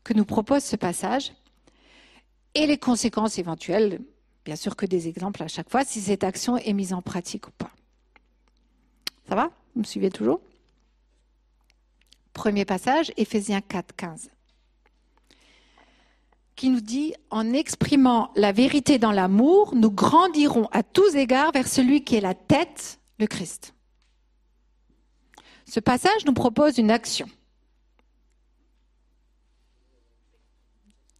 que nous propose ce passage et les conséquences éventuelles, bien sûr que des exemples à chaque fois, si cette action est mise en pratique ou pas. Ça va? Vous me suivez toujours? Premier passage, Éphésiens 4, 15, qui nous dit, en exprimant la vérité dans l'amour, nous grandirons à tous égards vers celui qui est la tête, le Christ. Ce passage nous propose une action.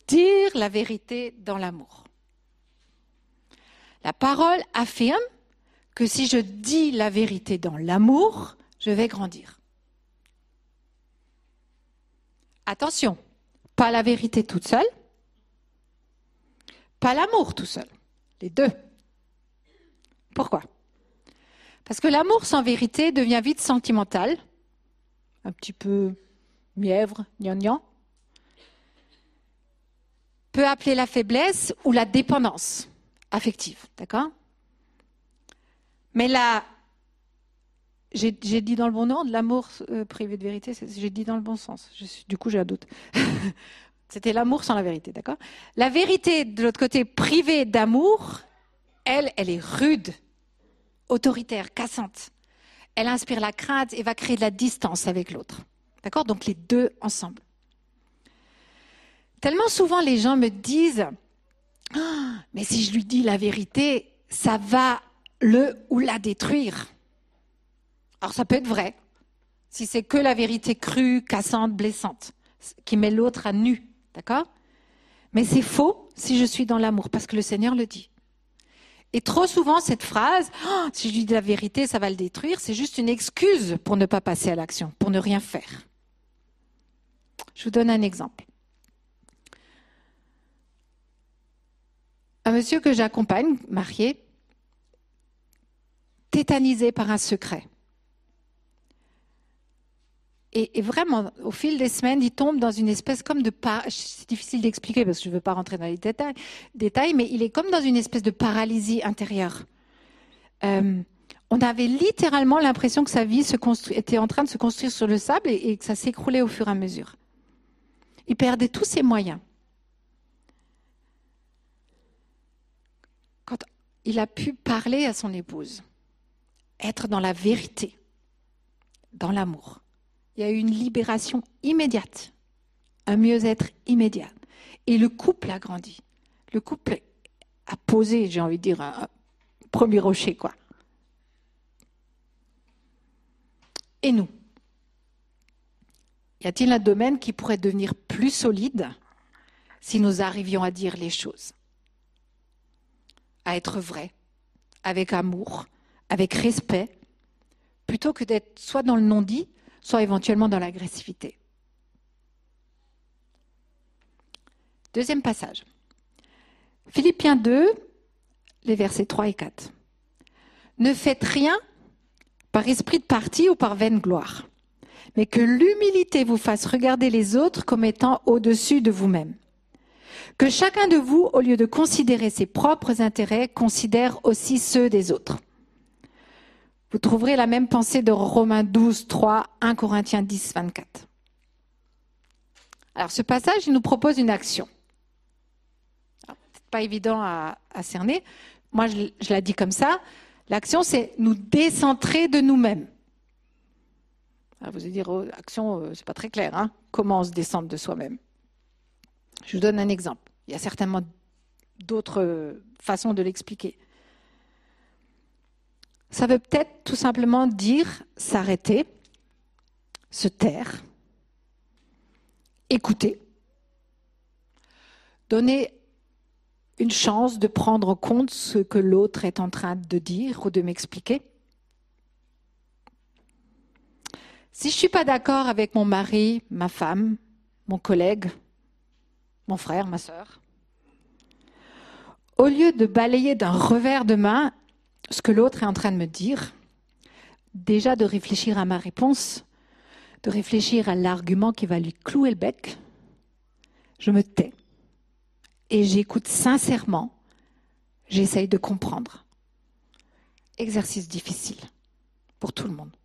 Dire la vérité dans l'amour. La parole affirme que si je dis la vérité dans l'amour, je vais grandir. Attention, pas la vérité toute seule, pas l'amour tout seul, les deux. Pourquoi? Parce que l'amour sans vérité devient vite sentimental, un petit peu mièvre, gnangnan, peut appeler la faiblesse ou la dépendance affective, d'accord? Mais la j'ai dit dans le bon de l'amour euh, privé de vérité, j'ai dit dans le bon sens. du coup, j'ai un doute. C'était l'amour sans la vérité, d'accord? La vérité, de l'autre côté, privée d'amour, elle, elle est rude, autoritaire, cassante. Elle inspire la crainte et va créer de la distance avec l'autre. D'accord? Donc les deux ensemble. Tellement souvent les gens me disent ah, Mais si je lui dis la vérité, ça va le ou la détruire. Alors ça peut être vrai, si c'est que la vérité crue, cassante, blessante, qui met l'autre à nu, d'accord? Mais c'est faux si je suis dans l'amour, parce que le Seigneur le dit. Et trop souvent, cette phrase, oh, si je lui dis la vérité, ça va le détruire, c'est juste une excuse pour ne pas passer à l'action, pour ne rien faire. Je vous donne un exemple. Un monsieur que j'accompagne, marié, tétanisé par un secret. Et, vraiment, au fil des semaines, il tombe dans une espèce comme de... C'est difficile d'expliquer parce que je ne veux pas rentrer dans les détails, mais il est comme dans une espèce de paralysie intérieure. Euh, on avait littéralement l'impression que sa vie était en train de se construire sur le sable et que ça s'écroulait au fur et à mesure. Il perdait tous ses moyens. Quand il a pu parler à son épouse, être dans la vérité, dans l'amour, il y a eu une libération immédiate, un mieux-être immédiat. Et le couple a grandi. Le couple a posé, j'ai envie de dire, un premier rocher, quoi. Et nous? Y a-t-il un domaine qui pourrait devenir plus solide si nous arrivions à dire les choses? À être vrai, avec amour, avec respect, plutôt que d'être soit dans le non-dit, soit éventuellement dans l'agressivité. Deuxième passage. Philippiens 2, les versets 3 et 4. Ne faites rien par esprit de parti ou par vaine gloire, mais que l'humilité vous fasse regarder les autres comme étant au-dessus de vous-même. Que chacun de vous, au lieu de considérer ses propres intérêts, considère aussi ceux des autres. Vous trouverez la même pensée de Romains 12, 3, 1 Corinthiens 10, 24. Alors ce passage, il nous propose une action. pas évident à, cerner. Moi, je, la dis comme ça. L'action, c'est nous décentrer de nous-mêmes. vous allez dire, oh, action, euh, c'est pas très clair. Hein Comment on se descendre de soi-même Je vous donne un exemple. Il y a certainement d'autres euh, façons de l'expliquer. Ça veut peut-être tout simplement dire s'arrêter, se taire, écouter, donner une chance de prendre en compte ce que l'autre est en train de dire ou de m'expliquer. Si je ne suis pas d'accord avec mon mari, ma femme, mon collègue, mon frère, ma sœur, au lieu de balayer d'un revers de main ce que l'autre est en train de me dire, déjà de réfléchir à ma réponse, de réfléchir à l'argument qui va lui clouer le bec, je me tais et j'écoute sincèrement, j'essaye de comprendre. Exercice difficile pour tout le monde,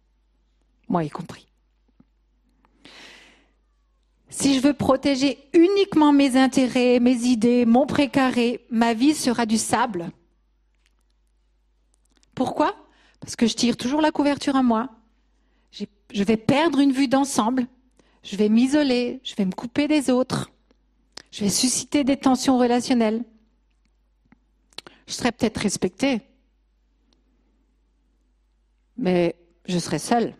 moi y compris. Si je veux protéger uniquement mes intérêts, mes idées, mon précaré, ma vie sera du sable pourquoi? Parce que je tire toujours la couverture à moi. Je vais perdre une vue d'ensemble. Je vais m'isoler. Je vais me couper des autres. Je vais susciter des tensions relationnelles. Je serai peut-être respectée. Mais je serai seule.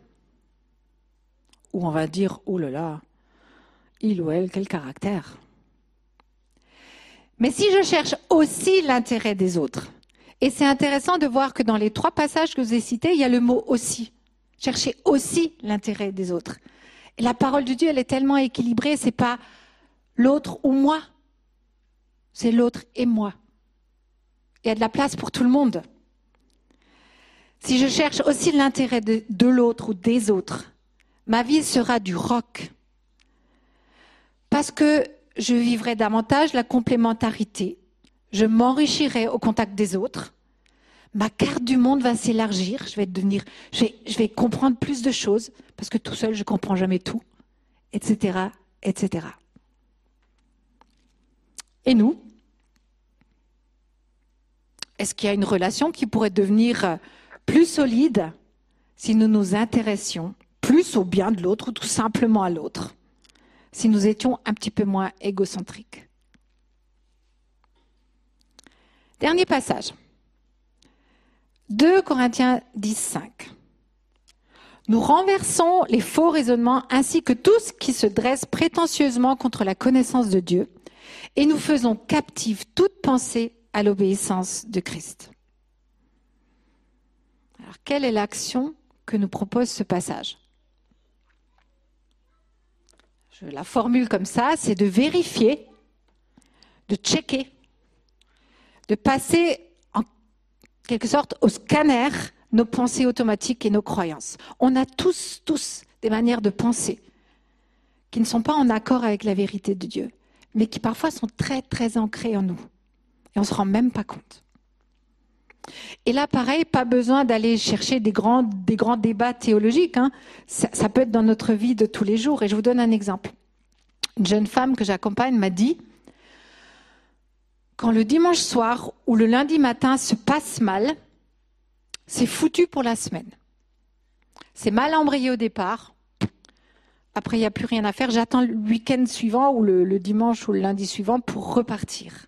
Ou on va dire, oh là là, il ou elle, quel caractère. Mais si je cherche aussi l'intérêt des autres, et c'est intéressant de voir que dans les trois passages que je vous ai cités, il y a le mot aussi. Chercher aussi l'intérêt des autres. La parole de Dieu, elle est tellement équilibrée, c'est pas l'autre ou moi. C'est l'autre et moi. Il y a de la place pour tout le monde. Si je cherche aussi l'intérêt de, de l'autre ou des autres, ma vie sera du roc. Parce que je vivrai davantage la complémentarité je m'enrichirai au contact des autres. Ma carte du monde va s'élargir. Je vais devenir, je vais, comprendre plus de choses parce que tout seul je comprends jamais tout, etc., etc. Et nous Est-ce qu'il y a une relation qui pourrait devenir plus solide si nous nous intéressions plus au bien de l'autre ou tout simplement à l'autre, si nous étions un petit peu moins égocentriques? Dernier passage. 2 Corinthiens 10, 5. Nous renversons les faux raisonnements ainsi que tout ce qui se dresse prétentieusement contre la connaissance de Dieu et nous faisons captive toute pensée à l'obéissance de Christ. Alors, quelle est l'action que nous propose ce passage? Je la formule comme ça, c'est de vérifier, de checker de passer en quelque sorte au scanner nos pensées automatiques et nos croyances. On a tous, tous des manières de penser qui ne sont pas en accord avec la vérité de Dieu, mais qui parfois sont très très ancrées en nous. Et on ne se rend même pas compte. Et là, pareil, pas besoin d'aller chercher des grands, des grands débats théologiques. Hein. Ça, ça peut être dans notre vie de tous les jours. Et je vous donne un exemple. Une jeune femme que j'accompagne m'a dit, quand le dimanche soir ou le lundi matin se passe mal, c'est foutu pour la semaine. C'est mal embrayé au départ. Après, il n'y a plus rien à faire. J'attends le week-end suivant ou le, dimanche ou le lundi suivant pour repartir.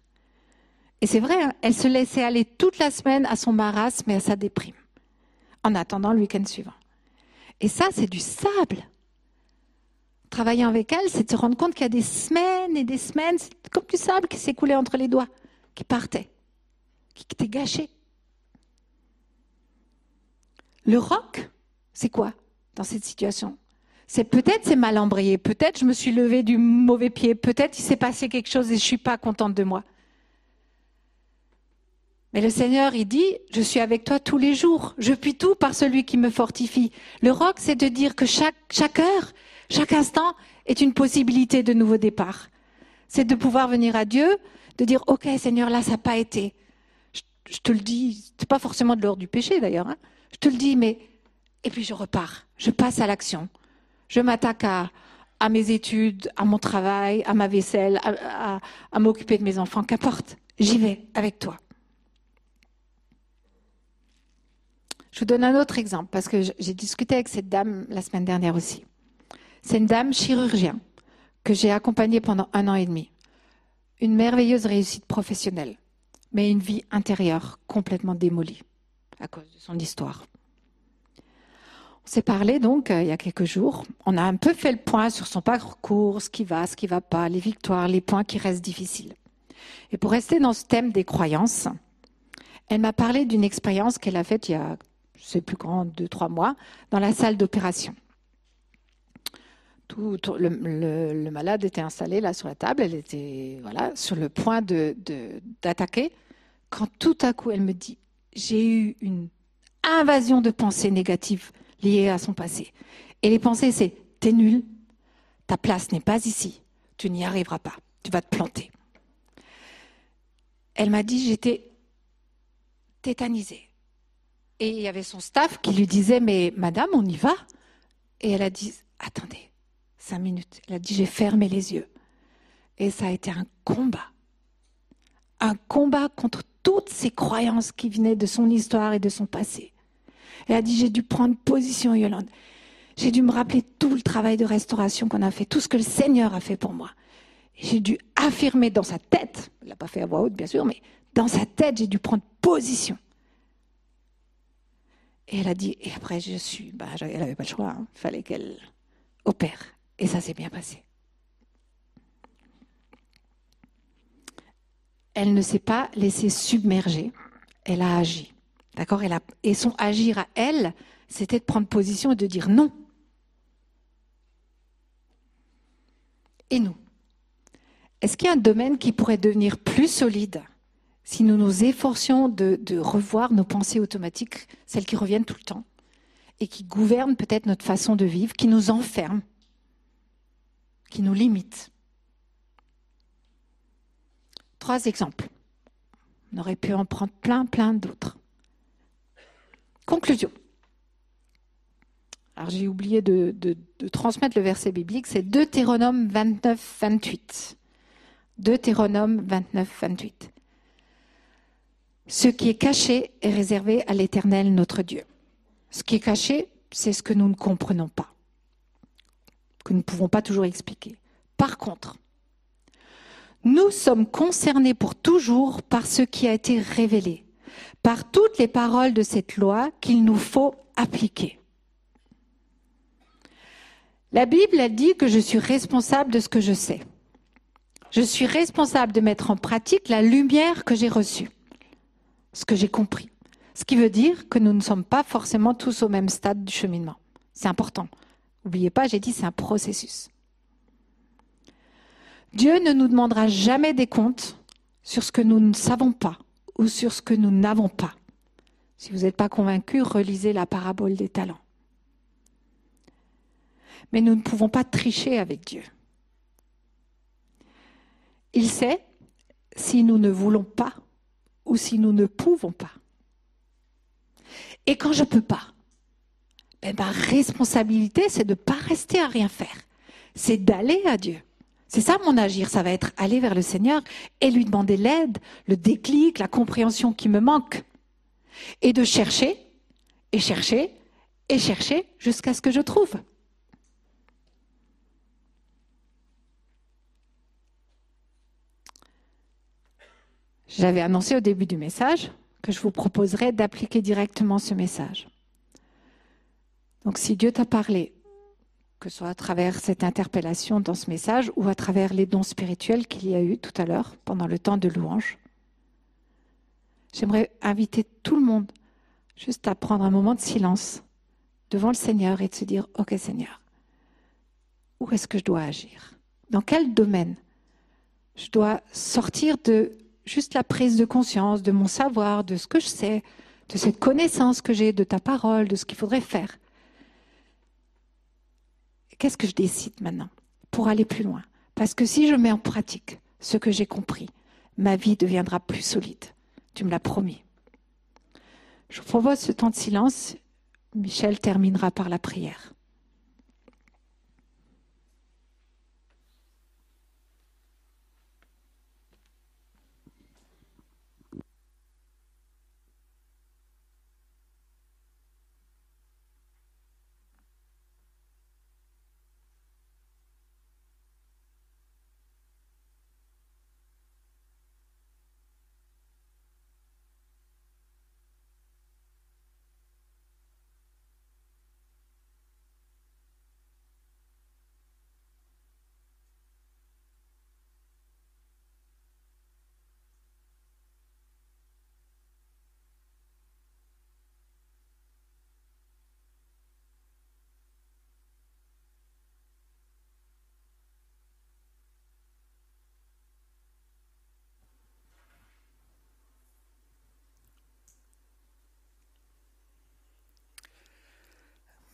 Et c'est vrai, hein, elle se laissait aller toute la semaine à son marasme et à sa déprime, en attendant le week-end suivant. Et ça, c'est du sable. Travailler avec elle, c'est de se rendre compte qu'il y a des semaines et des semaines, c'est comme du sable qui s'écoulait entre les doigts, qui partait, qui était gâché. Le roc, c'est quoi dans cette situation? C'est peut-être c'est mal embrayé, peut-être je me suis levé du mauvais pied, peut-être il s'est passé quelque chose et je suis pas contente de moi. Mais le Seigneur, il dit, je suis avec toi tous les jours. Je puis tout par celui qui me fortifie. Le roc, c'est de dire que chaque heure, chaque instant est une possibilité de nouveau départ. C'est de pouvoir venir à Dieu, de dire, OK, Seigneur, là, ça n'a pas été. Je, te le dis, c'est pas forcément de l'ordre du péché d'ailleurs. Hein. Je te le dis, mais et puis je repars. Je passe à l'action. Je m'attaque à, mes études, à mon travail, à ma vaisselle, à m'occuper de mes enfants. Qu'importe, j'y vais avec toi. Je vous donne un autre exemple parce que j'ai discuté avec cette dame la semaine dernière aussi. C'est une dame chirurgien que j'ai accompagnée pendant un an et demi. Une merveilleuse réussite professionnelle, mais une vie intérieure complètement démolie à cause de son histoire. On s'est parlé donc euh, il y a quelques jours. On a un peu fait le point sur son parcours, ce qui va, ce qui va pas, les victoires, les points qui restent difficiles. Et pour rester dans ce thème des croyances, elle m'a parlé d'une expérience qu'elle a faite il y a, je sais plus grand, deux, trois mois, dans la salle d'opération. Le, malade était installé là sur la table, elle était voilà sur le point de d'attaquer, quand tout à coup elle me dit j'ai eu une invasion de pensées négatives liées à son passé. Et les pensées, c'est t'es nul, ta place n'est pas ici, tu n'y arriveras pas, tu vas te planter. Elle m'a dit j'étais tétanisée. Et il y avait son staff qui lui disait mais madame, on y va? Et elle a dit attendez, cinq minutes. Elle a dit j'ai fermé les yeux. Et ça a été un combat. Un combat contre toutes ces croyances qui venaient de son histoire et de son passé. Elle a dit, j'ai dû prendre position, Yolande. J'ai dû me rappeler tout le travail de restauration qu'on a fait, tout ce que le Seigneur a fait pour moi. J'ai dû affirmer dans sa tête, elle l'a pas fait à voix haute bien sûr, mais dans sa tête, j'ai dû prendre position. Et elle a dit, et après je suis, bah, elle n'avait pas le choix, il hein. fallait qu'elle opère. Et ça s'est bien passé. elle ne s'est pas laissée submerger, elle a agi. D'accord? Et son agir à elle, c'était de prendre position et de dire non. Et nous? Est-ce qu'il y a un domaine qui pourrait devenir plus solide si nous nous efforcions de, de revoir nos pensées automatiques, celles qui reviennent tout le temps, et qui gouvernent peut-être notre façon de vivre, qui nous enferment, qui nous limitent Trois exemples. On aurait pu en prendre plein, plein d'autres. Conclusion. Alors j'ai oublié de, transmettre le verset biblique, c'est Deutéronome 29, 28. Deutéronome 29, 28. Ce qui est caché est réservé à l'Éternel notre Dieu. Ce qui est caché, c'est ce que nous ne comprenons pas, que nous ne pouvons pas toujours expliquer. Par contre, nous sommes concernés pour toujours par ce qui a été révélé, par toutes les paroles de cette loi qu'il nous faut appliquer. La Bible a dit que je suis responsable de ce que je sais. Je suis responsable de mettre en pratique la lumière que j'ai reçue, ce que j'ai compris. Ce qui veut dire que nous ne sommes pas forcément tous au même stade du cheminement. C'est important. N'oubliez pas, j'ai dit c'est un processus. Dieu ne nous demandera jamais des comptes sur ce que nous ne savons pas ou sur ce que nous n'avons pas. Si vous n'êtes pas convaincu, relisez la parabole des talents. mais nous ne pouvons pas tricher avec Dieu. Il sait si nous ne voulons pas ou si nous ne pouvons pas. Et quand je ne peux pas, ben, ma responsabilité, c'est de ne pas rester à rien faire. C'est d'aller à Dieu. C'est ça mon agir, ça va être aller vers le Seigneur et lui demander l'aide, le déclic, la compréhension qui me manque. Et de chercher, et chercher, et chercher jusqu'à ce que je trouve. J'avais annoncé au début du message que je vous proposerais d'appliquer directement ce message. Donc si Dieu t'a parlé, que ce soit à travers cette interpellation dans ce message ou à travers les dons spirituels qu'il y a eu tout à l'heure pendant le temps de louange, j'aimerais inviter tout le monde juste à prendre un moment de silence devant le Seigneur et de se dire, OK Seigneur, où est-ce que je dois agir? Dans quel domaine je dois sortir de juste la prise de conscience de mon savoir, de ce que je sais, de cette connaissance que j'ai de ta parole, de ce qu'il faudrait faire? Qu'est-ce que je décide maintenant pour aller plus loin? Parce que si je mets en pratique ce que j'ai compris, ma vie deviendra plus solide. Tu me l'as promis. Je vous propose ce temps de silence. Michel terminera par la prière.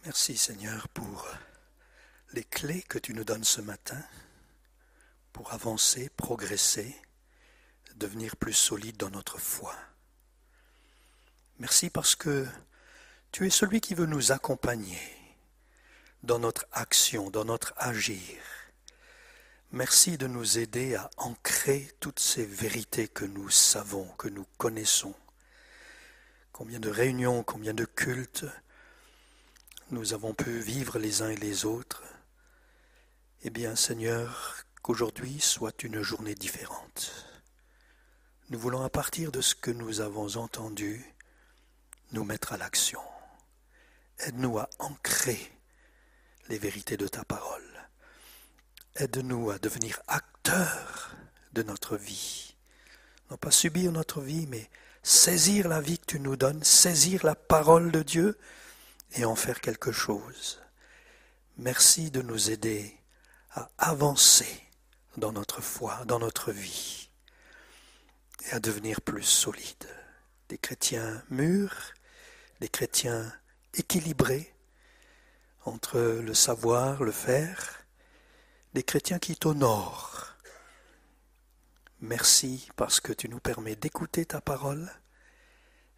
Merci Seigneur pour les clés que tu nous donnes ce matin pour avancer, progresser, devenir plus solide dans notre foi. Merci parce que tu es celui qui veut nous accompagner dans notre action, dans notre agir. Merci de nous aider à ancrer toutes ces vérités que nous savons, que nous connaissons. Combien de réunions, combien de cultes, nous avons pu vivre les uns et les autres, eh bien Seigneur, qu'aujourd'hui soit une journée différente. Nous voulons à partir de ce que nous avons entendu, nous mettre à l'action. Aide-nous à ancrer les vérités de ta parole. Aide-nous à devenir acteurs de notre vie. Non pas subir notre vie, mais saisir la vie que tu nous donnes, saisir la parole de Dieu et en faire quelque chose. Merci de nous aider à avancer dans notre foi, dans notre vie, et à devenir plus solides. Des chrétiens mûrs, des chrétiens équilibrés entre le savoir, le faire, des chrétiens qui t'honorent. Merci parce que tu nous permets d'écouter ta parole,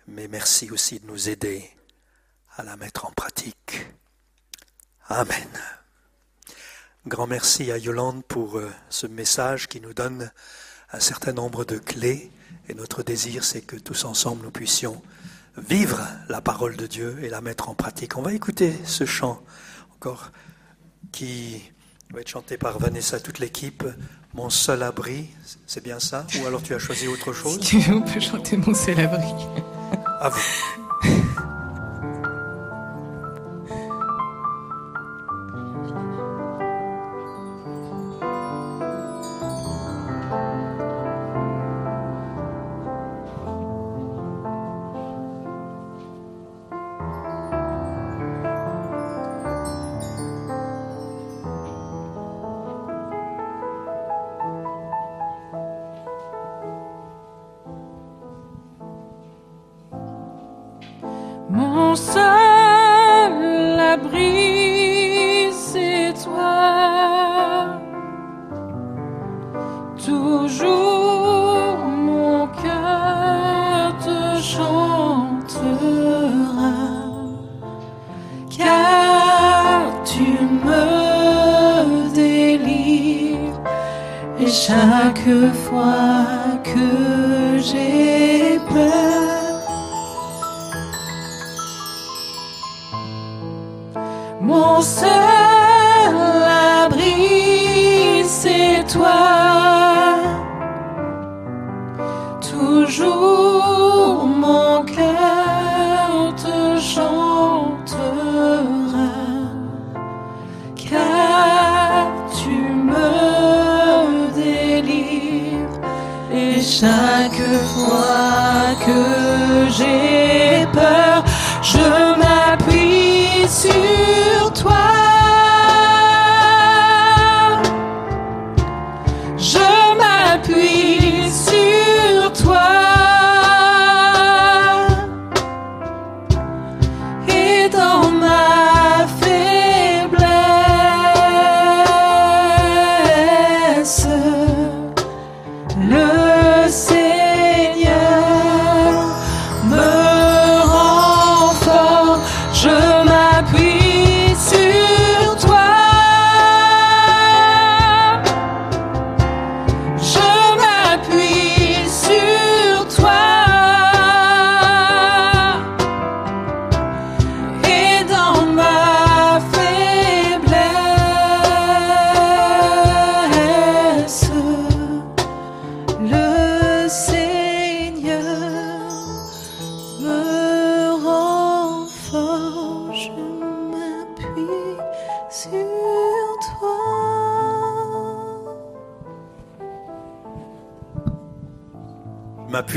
mais merci aussi de nous aider à la mettre en pratique. Amen. Grand merci à Yolande pour euh, ce message qui nous donne un certain nombre de clés. Et notre désir, c'est que tous ensemble, nous puissions vivre la parole de Dieu et la mettre en pratique. On va écouter ce chant encore qui va être chanté par Vanessa, toute l'équipe. Mon seul abri, c'est bien ça? Ou alors tu as choisi autre chose? Si tu veux, on peut chanter Mon seul abri. À vous. Chaque fois que j'ai peur, mon seul abri, c'est toi.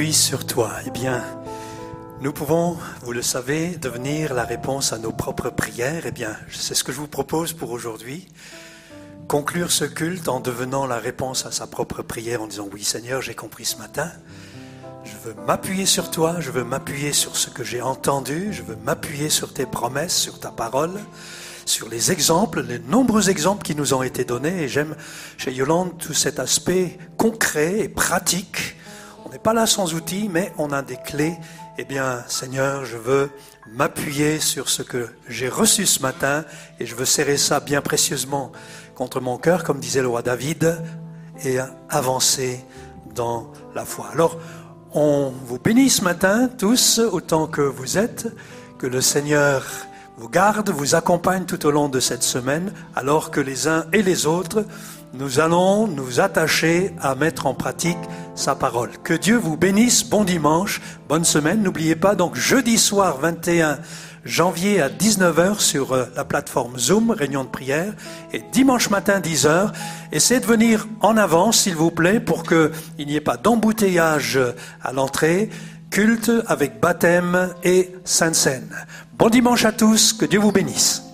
Sur toi. Eh bien, nous pouvons, vous le savez, devenir la réponse à nos propres prières. Eh bien, c'est ce que je vous propose pour aujourd'hui. Conclure ce culte en devenant la réponse à sa propre prière en disant oui Seigneur, j'ai compris ce matin. Je veux m'appuyer sur toi, je veux m'appuyer sur ce que j'ai entendu, je veux m'appuyer sur tes promesses, sur ta parole, sur les exemples, les nombreux exemples qui nous ont été donnés. Et j'aime chez Yolande tout cet aspect concret et pratique. On n'est pas là sans outils, mais on a des clés. Eh bien, Seigneur, je veux m'appuyer sur ce que j'ai reçu ce matin et je veux serrer ça bien précieusement contre mon cœur, comme disait le roi David, et avancer dans la foi. Alors, on vous bénit ce matin, tous, autant que vous êtes, que le Seigneur vous garde, vous accompagne tout au long de cette semaine, alors que les uns et les autres, nous allons nous attacher à mettre en pratique sa parole. Que Dieu vous bénisse, bon dimanche, bonne semaine. N'oubliez pas donc jeudi soir 21 janvier à 19h sur euh, la plateforme Zoom, réunion de prière, et dimanche matin 10h. Essayez de venir en avance, s'il vous plaît, pour qu'il n'y ait pas d'embouteillage à l'entrée. Culte avec baptême et sainte scène. Bon dimanche à tous, que Dieu vous bénisse.